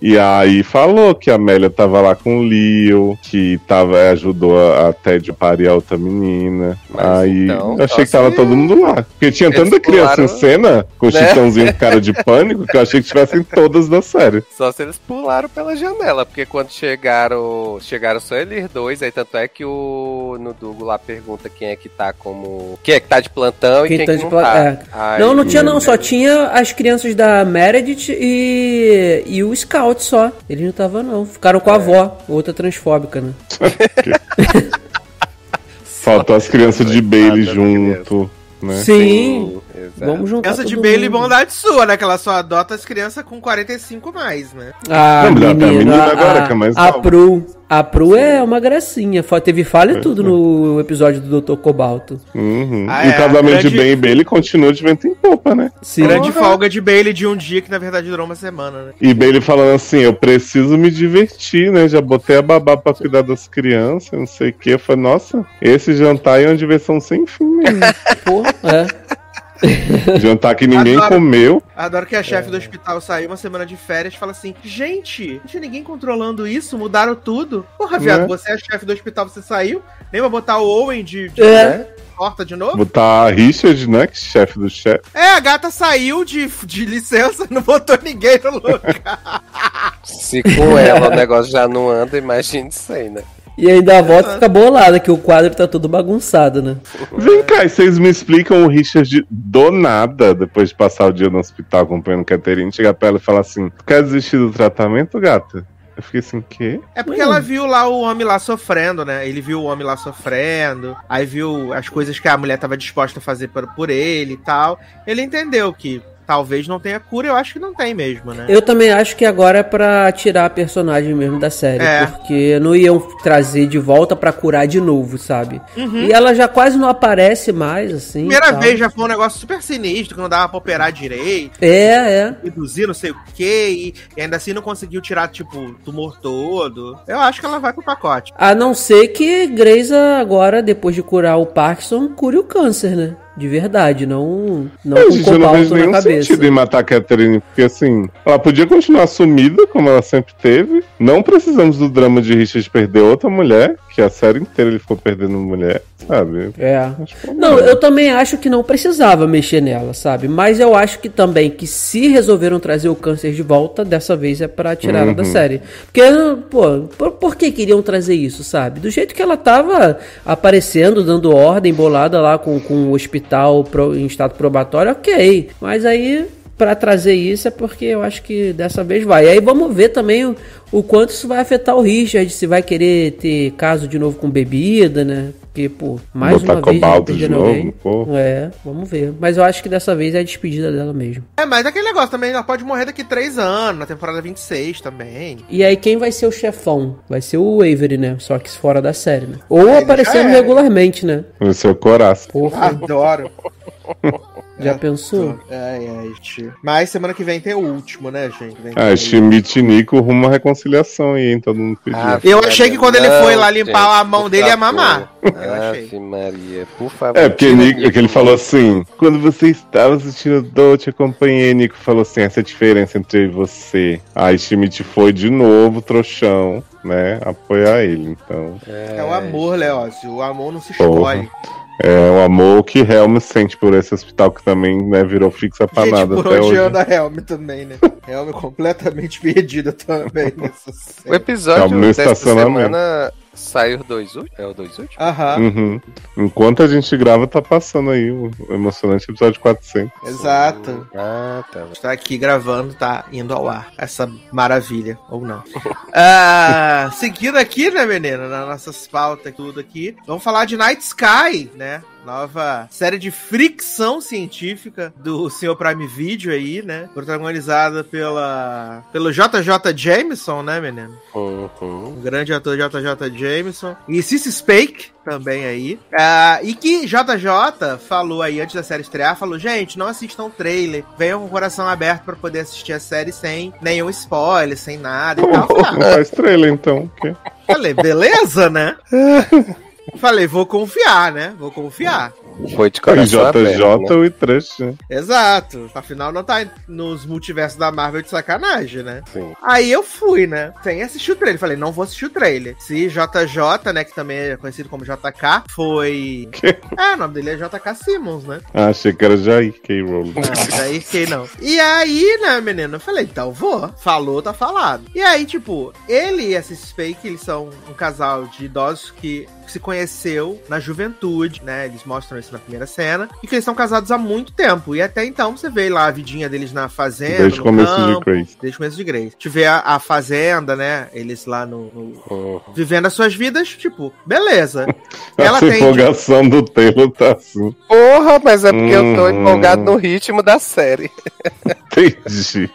S6: E aí falou que a Amélia tava lá com o Lio, que tava, ajudou a, a Ted a parir a outra menina.
S5: Mas
S6: aí
S5: então,
S6: eu achei que tava
S5: se-
S6: todo mundo lá. Porque tinha tanta criança em
S5: pularam,
S6: cena, com o
S5: né?
S6: Chitãozinho com cara de pânico, que eu achei que tivessem todas da série.
S5: Só se eles pularam pela janela, porque quando chegaram, chegaram só eles dois, aí tanto é que o no Dugo lá pergunta quem é que tá como, quem é que tá de plantão
S4: Quem
S5: e quem
S4: tá
S5: que
S4: de
S5: não
S4: pla-
S5: tá.
S4: é. Não, não tinha não, só tinha as crianças da Meredith e, e o Scout só. Eles não estavam não, ficaram
S5: É.
S4: com a avó, outra transfóbica, né?
S6: Faltou as crianças de Bailey junto, né?
S4: Sim,
S5: exato.
S4: vamos juntar
S1: Criança de Bailey,
S4: mundo.
S1: bondade sua, né? Que ela só adota as crianças com 45 mais, né?
S4: A
S6: Não, tá
S4: menina,
S6: menina
S4: a,
S6: agora, que é mais
S4: a
S6: nova.
S4: Pru, a Pru é uma gracinha, teve falha e tudo no episódio do Dr. Cobalto.
S6: Uhum.
S1: Ah,
S6: e
S1: é,
S6: o casamento
S1: grande-
S6: de Ben e Bailey continua de vento em popa, né?
S4: Sim.
S1: Grande folga de Bailey de um dia que na verdade durou uma semana, né?
S6: E Bailey falando assim, eu preciso me divertir, né? Já botei a babá pra cuidar das crianças, não sei o que. Eu falei, nossa, esse jantar é uma diversão sem fim mesmo.
S4: Pô, é.
S6: jantar que ninguém
S1: Adoro.
S6: comeu.
S1: Adoro que a chefe do hospital saiu uma semana de férias e fala assim: Gente, não tinha ninguém controlando isso, mudaram tudo. Porra, viado,
S6: Né?
S1: você é chefe do hospital, você saiu? Nem vai botar o Owen de, de
S4: É.
S1: né, porta de novo?
S6: Botar a Richard, né? Que é chefe do chefe.
S1: É, a gata saiu de, de licença, não botou ninguém no lugar.
S5: Se com ela o negócio já não anda, imagine sem, né?
S4: E ainda a volta fica bolada, que o quadro tá todo bagunçado, né?
S6: Vem cá, e vocês me explicam o Richard do nada, depois de passar o dia no hospital acompanhando Catherine, chegar pra ela e falar assim: Tu quer desistir do tratamento, gata? Eu fiquei assim, quê?
S1: É porque ela viu lá o homem lá sofrendo, né? Ele viu o homem lá sofrendo, aí viu as coisas que a mulher tava disposta a fazer por, por ele e tal. Ele entendeu que talvez não tenha cura, eu acho que não tem mesmo, né?
S4: Eu também acho que agora é pra tirar a personagem mesmo da série,
S1: É.
S4: porque não iam trazer de volta pra curar de novo, sabe?
S1: Uhum.
S4: E ela já quase não aparece mais, assim.
S1: Primeira vez já foi um negócio super sinistro, que não dava pra operar direito,
S4: É, é.
S1: reduzir não sei o quê, e, e ainda assim não conseguiu tirar, tipo, o tumor todo. Eu acho que ela vai pro pacote.
S4: A não ser que Greysa agora, depois de curar o Parkinson, cure o câncer, né? De verdade, não, não com
S6: gente eu não vejo nenhum sentido em matar a Catherine, porque assim, ela podia continuar sumida, como ela sempre teve. Não precisamos do drama de Richard perder outra mulher, que a série inteira ele ficou perdendo mulher, sabe?
S4: É.
S6: Que
S4: Não, eu também acho que não precisava mexer nela, sabe? Mas eu acho que também que se resolveram trazer o câncer de volta, dessa vez é pra tirar ela da
S6: Uhum.
S4: série. Porque, pô, por, por que queriam trazer isso, sabe? Do jeito que ela tava aparecendo, dando ordem, bolada lá com, com o hospital pro- em estado probatório, ok. Mas aí. Pra trazer isso é porque eu acho que dessa vez vai. E aí vamos ver também o, o quanto isso vai afetar o Richard, se vai querer ter caso de novo com bebida, né? Porque, pô, mais
S6: Botar
S4: uma vez
S6: de novo,
S4: alguém.
S6: pô.
S4: É, vamos ver. Mas eu acho que dessa vez é a despedida dela mesmo.
S1: É, mas aquele negócio também, ela pode morrer daqui três anos, na temporada 26 também.
S4: E aí quem vai ser o chefão? Vai ser o Avery, né? Só que fora da série, né? Ou aparecendo
S1: é.
S4: regularmente, né?
S6: O seu coração.
S4: Porra,
S1: Adoro.
S4: já pensou?
S1: Ai, ai, tio. Mas semana que vem tem o último, né, gente? Vem
S6: Ah, Schmidt e Nico rumo à reconciliação aí, hein? Todo mundo pediu.
S5: Ah,
S1: Eu achei que quando ele
S5: Não,
S1: foi lá limpar
S5: gente,
S1: a mão dele ia mamar. Eu achei.
S5: Maria, por favor.
S6: É, porque Nico,
S5: Nico
S6: que ele falou assim: quando você estava assistindo dor, te acompanhei. Nico falou assim: essa é a diferença entre eu e você. Aí Schmidt foi de novo, trouxão, né? Apoiar ele. Então,
S1: É o amor, Leócio. O amor não se
S6: Porra.
S1: escolhe.
S6: É o amor que Helm sente por esse hospital que também né, virou fixa pra
S1: Gente,
S6: nada
S1: por
S6: até
S1: onde
S6: hoje.
S1: anda Helm também, né? Helm completamente perdida também nessa
S5: O
S1: série.
S5: episódio
S6: Calma, no
S5: dessa semana saiu dois últimos? É o dois últimos?
S1: Aham,
S6: Uhum. Enquanto a gente grava, tá passando aí o emocionante episódio 400.
S1: exato.
S5: Ah, tá.
S1: Está aqui gravando, tá indo ao ar. Essa maravilha, ou não. Ah, seguindo aqui, né, menina, nas nossas pautas, tudo aqui. Vamos falar de Night Sky, né? Nova série de fricção científica do Senhor Prime Video aí, né? Protagonizada pela pelo JJ Jameson, né, menino?
S5: Uhum.
S1: O grande ator JJ Jameson. E Cissy Spake também aí. Ah, e que JJ falou aí antes da série estrear, falou, gente, não assistam o trailer. Venham com o coração aberto pra poder assistir a série sem nenhum spoiler, sem nada e tal.
S6: Faz trailer então.
S1: Falei, beleza, né? Falei, vou confiar, né? Vou confiar.
S5: Foi de coração
S6: JJ
S5: aberto, né?
S6: e Trush, né?
S1: Exato. Afinal, não tá nos multiversos da Marvel de sacanagem, né?
S5: Sim.
S1: Aí eu fui, né? Sem assistir o trailer. Falei, não vou assistir o trailer. Se JJ, né? Que também é conhecido como JK, foi.
S6: Que?
S1: É, o nome dele é JK Simmons, né?
S6: Ah, achei que era Jair K. Rowling.
S1: Não, daí que não. E aí, né, menino? Eu falei, então vou. Falou, tá falado. E aí, tipo, ele e a Cissy Spake, eles são um casal de idosos que se conheceu na juventude, né? Eles mostram isso na primeira cena. E que eles são casados há muito tempo. E até então você vê lá a vidinha deles na fazenda.
S6: Desde o começo de
S1: campo,
S6: Grace.
S1: Desde o começo de Grace. Tiver a, a fazenda, né? Eles lá no, no-
S5: Uhum.
S1: Vivendo as suas vidas, tipo, beleza. Ela
S6: Essa
S1: tem.
S6: empolgação do Taylor tá assim.
S5: Porra, mas é porque eu tô
S6: Hum.
S5: empolgado no ritmo da série.
S6: Entendi.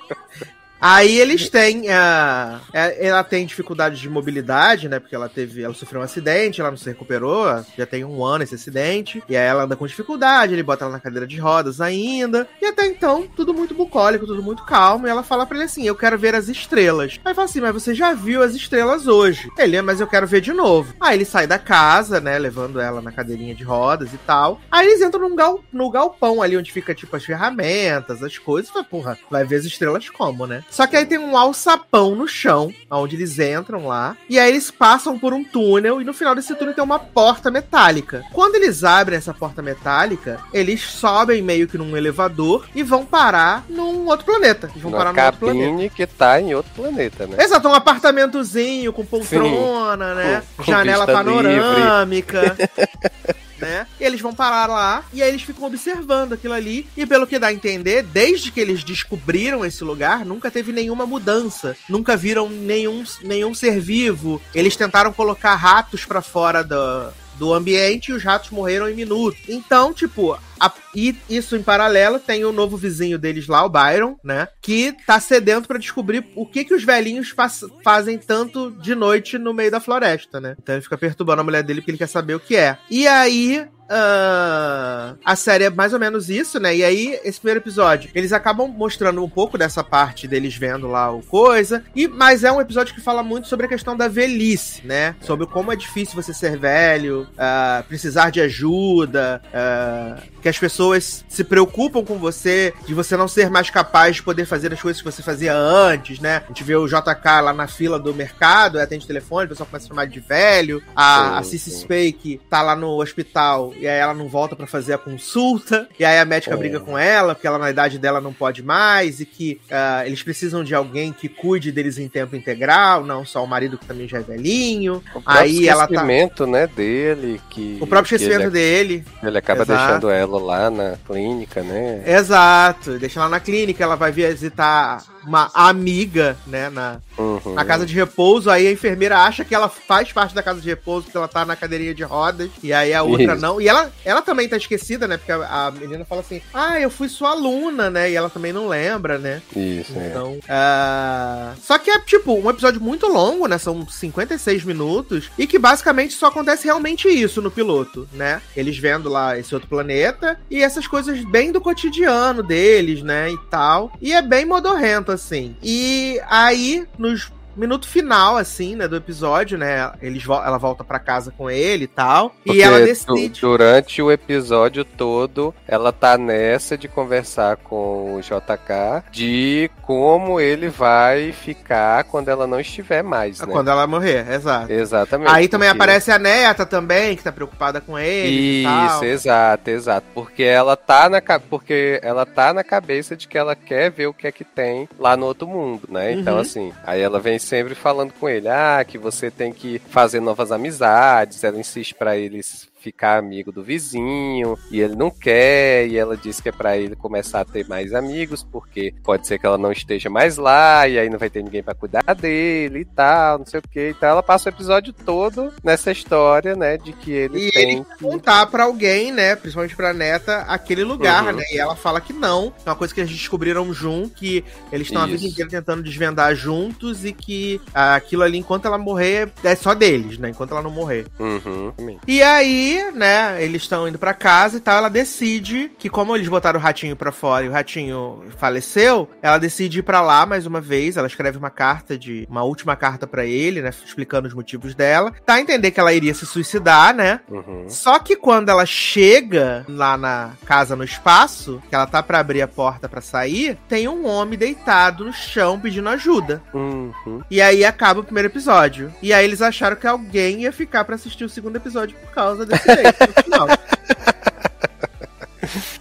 S1: Aí eles têm. ah, é, ela tem dificuldades de mobilidade, né? Porque ela teve. Ela sofreu um acidente, ela não se recuperou. Já tem um ano esse acidente. E aí ela anda com dificuldade, ele bota ela na cadeira de rodas ainda. E até então, tudo muito bucólico, tudo muito calmo. E ela fala pra ele assim: Eu quero ver as estrelas. Aí fala assim: Mas você já viu as estrelas hoje? Ele, "É, mas eu quero ver de novo. Aí ele sai da casa, né? Levando ela na cadeirinha de rodas e tal. Aí eles entram num gal, no galpão ali onde fica, tipo, as ferramentas, as coisas. Fala, Porra, vai ver as estrelas como, né? Só que aí tem um alçapão no chão, onde eles entram lá. E aí eles passam por um túnel. E no final desse túnel tem uma porta metálica. Quando eles abrem essa porta metálica, eles sobem meio que num elevador e vão parar num outro planeta. Eles vão
S5: Uma
S1: parar num outro planeta.
S5: que tá em outro planeta, né?
S1: Exato, um apartamentozinho com poltrona, né?
S5: Com- com
S1: Janela panorâmica. Né? Eles vão parar lá e aí eles ficam observando aquilo ali. E pelo que dá a entender, desde que eles descobriram esse lugar, nunca teve nenhuma mudança. Nunca viram nenhum, nenhum ser vivo. Eles tentaram colocar ratos pra fora do, do ambiente e os ratos morreram em minutos. Então, tipo, a- e isso em paralelo tem o novo vizinho deles lá, o Byron, né? Que tá sedento pra descobrir o que que os velhinhos faz- fazem tanto de noite no meio da floresta, né? Então ele fica perturbando a mulher dele porque ele quer saber o que é. E aí. ah, a série é mais ou menos isso, né? E aí, esse primeiro episódio, eles acabam mostrando um pouco dessa parte deles vendo lá o coisa. E, mas é um episódio que fala muito sobre a questão da velhice, né? Sobre como é difícil você ser velho, ah, precisar de ajuda, ah, que as pessoas se preocupam com você, de você não ser mais capaz de poder fazer as coisas que você fazia antes, né? A gente vê o JK lá na fila do mercado, aí atende o telefone, o pessoal começa a chamar de velho. A, a Cissy. Spake tá lá no hospital e aí ela não volta pra fazer a consulta, e aí a médica
S5: É.
S1: briga com ela, porque ela na idade dela não pode mais, e que ah, eles precisam de alguém que cuide deles em tempo integral, não só o marido que também já é velhinho.
S5: O
S1: Aí ela tá.
S5: esquecimento, né, dele, que...
S1: O próprio
S5: que
S1: esquecimento
S5: ele,
S1: dele.
S5: ele acaba
S1: Exato.
S5: deixando ela lá na clínica, né?
S1: Exato. Deixa ela na clínica, ela vai visitar uma amiga, né, na,
S5: Uhum.
S1: na casa de repouso. Aí a enfermeira acha que ela faz parte da casa de repouso porque ela tá na cadeirinha de rodas. E aí a outra
S5: Isso.
S1: não. E ela, ela também tá esquecida, né? Porque a, a menina fala assim: Ah, eu fui sua aluna, né? E ela também não lembra, né?
S5: Isso, é.
S1: Então. ah, Só que é, tipo, um episódio muito longo, né? São 56 minutos. E que basicamente só acontece realmente isso no piloto, né? Eles vendo lá esse outro planeta e essas coisas bem do cotidiano deles, né? E tal. E é bem modorrento, assim. E aí, nos. Minuto final, assim, né, do episódio, né? Eles, vo- ela volta pra casa com ele e tal.
S5: Porque
S1: e ela decide.
S5: durante o episódio todo, ela tá nessa de conversar com o JK de como ele vai ficar quando ela não estiver mais, né?
S1: Quando ela morrer, exato.
S5: Exatamente.
S1: Aí também
S5: porque-
S1: aparece a neta também, que tá preocupada com ele. e
S5: Isso, exato, exato. Porque ela tá na porque ela tá na cabeça de que ela quer ver o que é que tem lá no outro mundo, né? Então
S1: Uhum.
S5: assim, aí ela vem sempre falando com ele, ah, que você tem que fazer novas amizades. Ela insiste pra eles ficar amigo do vizinho e ele não quer, e ela diz que é pra ele começar a ter mais amigos, porque pode ser que ela não esteja mais lá, e aí não vai ter ninguém pra cuidar dele e tal, não sei o que. Então ela passa o episódio todo nessa história, né, de que ele
S1: E
S5: tem
S1: ele contar pra alguém, né, principalmente pra neta, aquele lugar,
S5: Uhum.
S1: né? E ela fala que não. É uma coisa que eles descobriram junto, que eles estão a vida inteira tentando desvendar juntos e que ah, aquilo ali, enquanto ela morrer, é só deles, né? Enquanto ela não morrer.
S5: Uhum.
S1: E aí, né, eles estão indo pra casa e tal, ela decide que como eles botaram o ratinho pra fora e o ratinho faleceu, ela decide ir pra lá mais uma vez, ela escreve uma carta de uma última carta pra ele, né, explicando os motivos dela. Tá a entender que ela iria se suicidar, né?
S5: Uhum.
S1: Só que quando ela chega lá na casa no espaço, que ela tá pra abrir a porta pra sair, tem um homem deitado no chão pedindo ajuda.
S5: Uhum.
S1: E aí acaba o primeiro episódio. E aí eles acharam que alguém ia ficar pra assistir o segundo episódio por causa desse leite no final.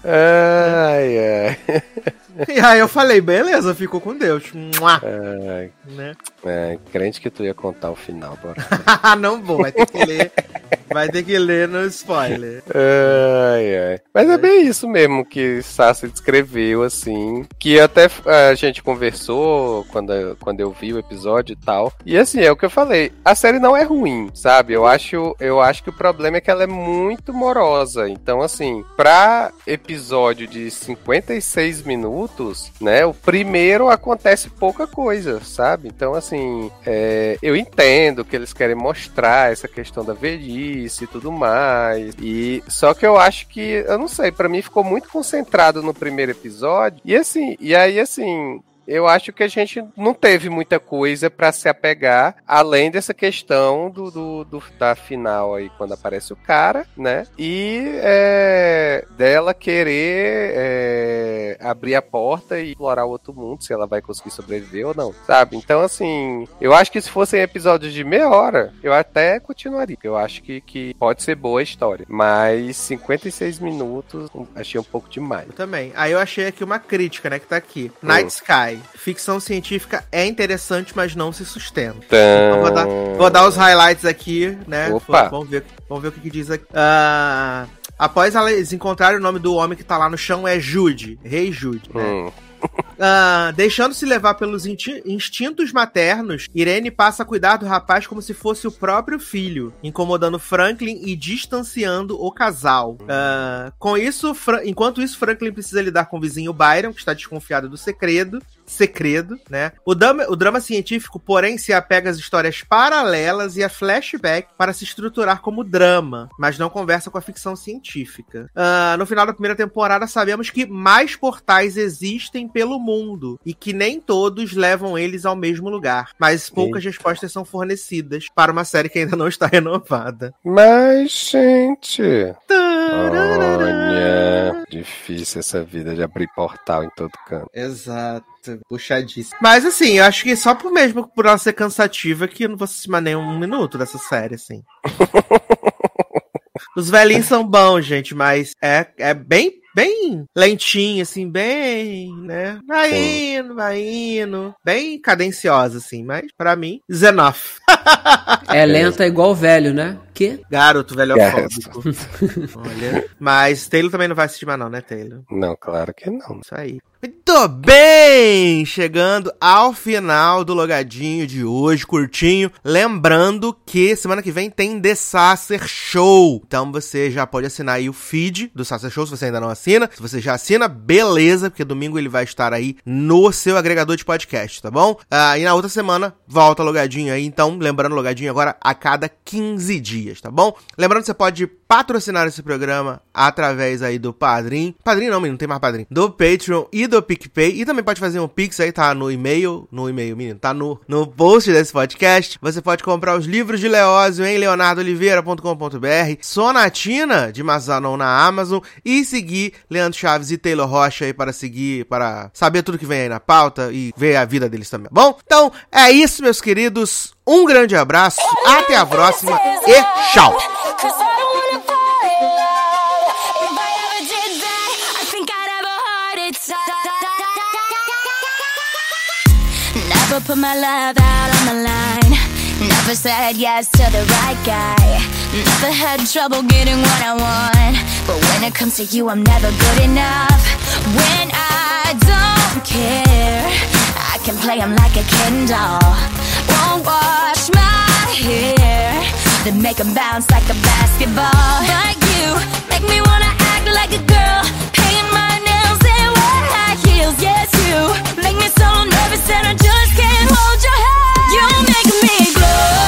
S5: Ai, ai.
S1: E aí eu falei, beleza, ficou com Deus. Mua,
S5: ai.
S1: né?
S5: É, crente que tu ia contar o final, bora.
S1: Não vou, vai ter que ler. Vai ter que ler no spoiler.
S5: Ai, ai. Mas é bem isso mesmo que Sassi descreveu, assim. Que até a gente conversou quando, quando eu vi o episódio e tal. E assim, é o que eu falei. A série não é ruim, sabe? Eu acho, eu acho que o problema é que ela é muito morosa. Então, assim, pra episódio de 56 minutos, né? O primeiro acontece pouca coisa, sabe? Então, assim, é, eu entendo que eles querem mostrar essa questão da velhice e tudo mais. E só que eu acho que, eu não sei, pra mim ficou muito concentrado no primeiro episódio. E assim, e aí assim, eu acho que a gente não teve muita coisa pra se apegar, além dessa questão do, do, do- da final aí, quando aparece o cara, né? E é, dela querer é, abrir a porta e explorar o outro mundo, se ela vai conseguir sobreviver ou não, sabe? Então, assim, eu acho que se fossem episódios de meia hora, eu até continuaria. Eu acho que, que pode ser boa a história. Mas 56 minutos, achei um pouco demais.
S1: Eu também. Aí eu achei aqui uma crítica, né, que tá aqui. Night Sky. Ficção científica é interessante, mas não se sustenta. Então, vou, dar, vou dar os highlights aqui, né?
S5: Opa.
S1: Vamos ver, vamos ver o que, que diz aqui. Ah, após eles encontrarem o nome do homem que tá lá no chão, é Jude. Rei Jude, né?
S5: Hum.
S1: Ah, Deixando-se levar pelos instintos maternos, Irene passa a cuidar do rapaz como se fosse o próprio filho, incomodando Franklin e distanciando o casal. Ah, com isso, Fra- enquanto isso, Franklin precisa lidar com o vizinho Byron, que está desconfiado do segredo. Segredo, né? O drama, o drama científico, porém, se apega às histórias paralelas e a flashback para se estruturar como drama, mas não conversa com a ficção científica. Ah, no final da primeira temporada, sabemos que mais portais existem pelo mundo e que nem todos levam eles ao mesmo lugar, mas poucas respostas são fornecidas para uma série que ainda não está renovada.
S5: Mas, gente. Olha, difícil essa vida de abrir portal em todo canto.
S1: Exato, puxadíssimo. Mas assim, eu acho que só por mesmo por ela ser cansativa que eu não vou assistir mais nem um minuto dessa série, assim. Os velhinhos são bons, gente, mas é, é bem, bem lentinho, assim, bem, né? Vai
S5: Sim.
S1: indo, vai indo. Bem cadenciosa, assim, mas pra mim, Zenough.
S4: É lenta igual velho, né? Que?
S1: Garoto velho. Olha. Mas Taylor também não vai assistir mais, não, né, Taylor?
S5: Não, claro que não.
S1: Isso aí. Muito bem! Chegando ao final do logadinho de hoje, curtinho. Lembrando que semana que vem tem The Sacer Show. Então você já pode assinar aí o feed do Sacer Show se você ainda não assina. Se você já assina, beleza, porque domingo ele vai estar aí no seu agregador de podcast, tá bom? Ah, e na outra semana volta logadinho aí. Então, lembrando, logadinho agora a cada 15 dias, tá bom? Lembrando que você pode patrocinar esse programa através aí do Padrim. Padrim não, menino, não tem mais Padrim. Do Patreon e do PicPay. E também pode fazer um Pix aí, tá no e-mail. No e-mail, menino, tá no, no post desse podcast. Você pode comprar os livros de Leózio em leonardoliveira.com.br, Sonatina de Mazanon na Amazon e seguir Leandro Chaves e Taylor Rocha aí para seguir, para saber tudo que vem aí na pauta e ver a vida deles também. Bom, então é isso, meus queridos. Um grande abraço, até a próxima e tchau!
S7: Never put my love out on the line. Never said yes to the right guy. Never had trouble getting what I want. But when it comes to you, I'm never good enough. When I don't care, I can play like a Ken doll. Won't wash my hair, then make 'em bounce like a basketball. But you make me wanna act like a girl, paint my nails and wear high heels. Yes, you make me so nervous that I just can't hold your hand. You make me glow,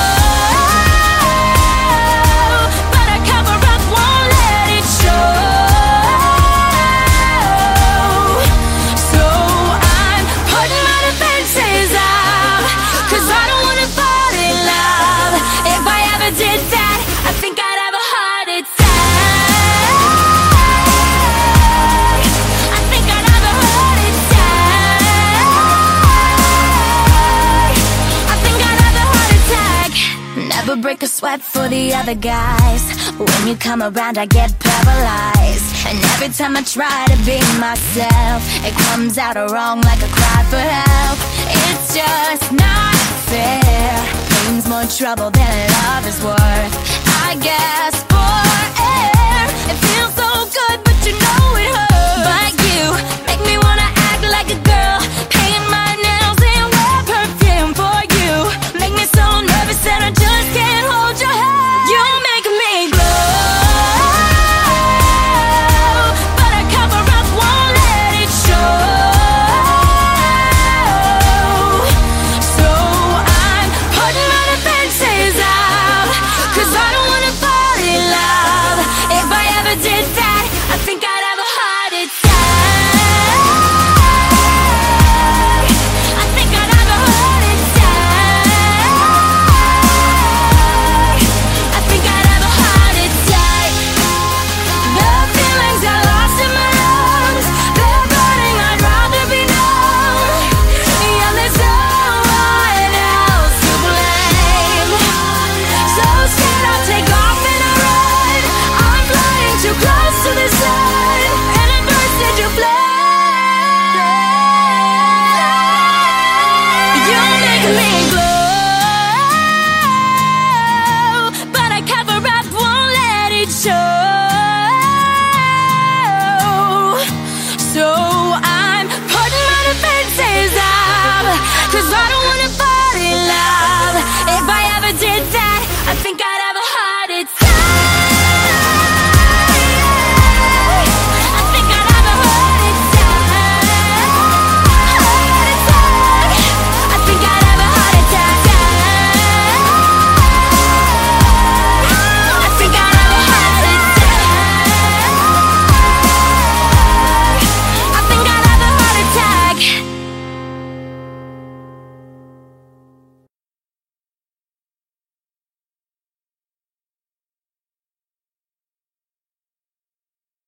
S7: break a sweat for the other guys. When you come around I get paralyzed. And every time I try to be myself It comes out wrong like a cry for help. It's just not fair. Pain's more trouble than love is worth. I guess for
S2: air
S7: It feels so good but you know it hurts. But you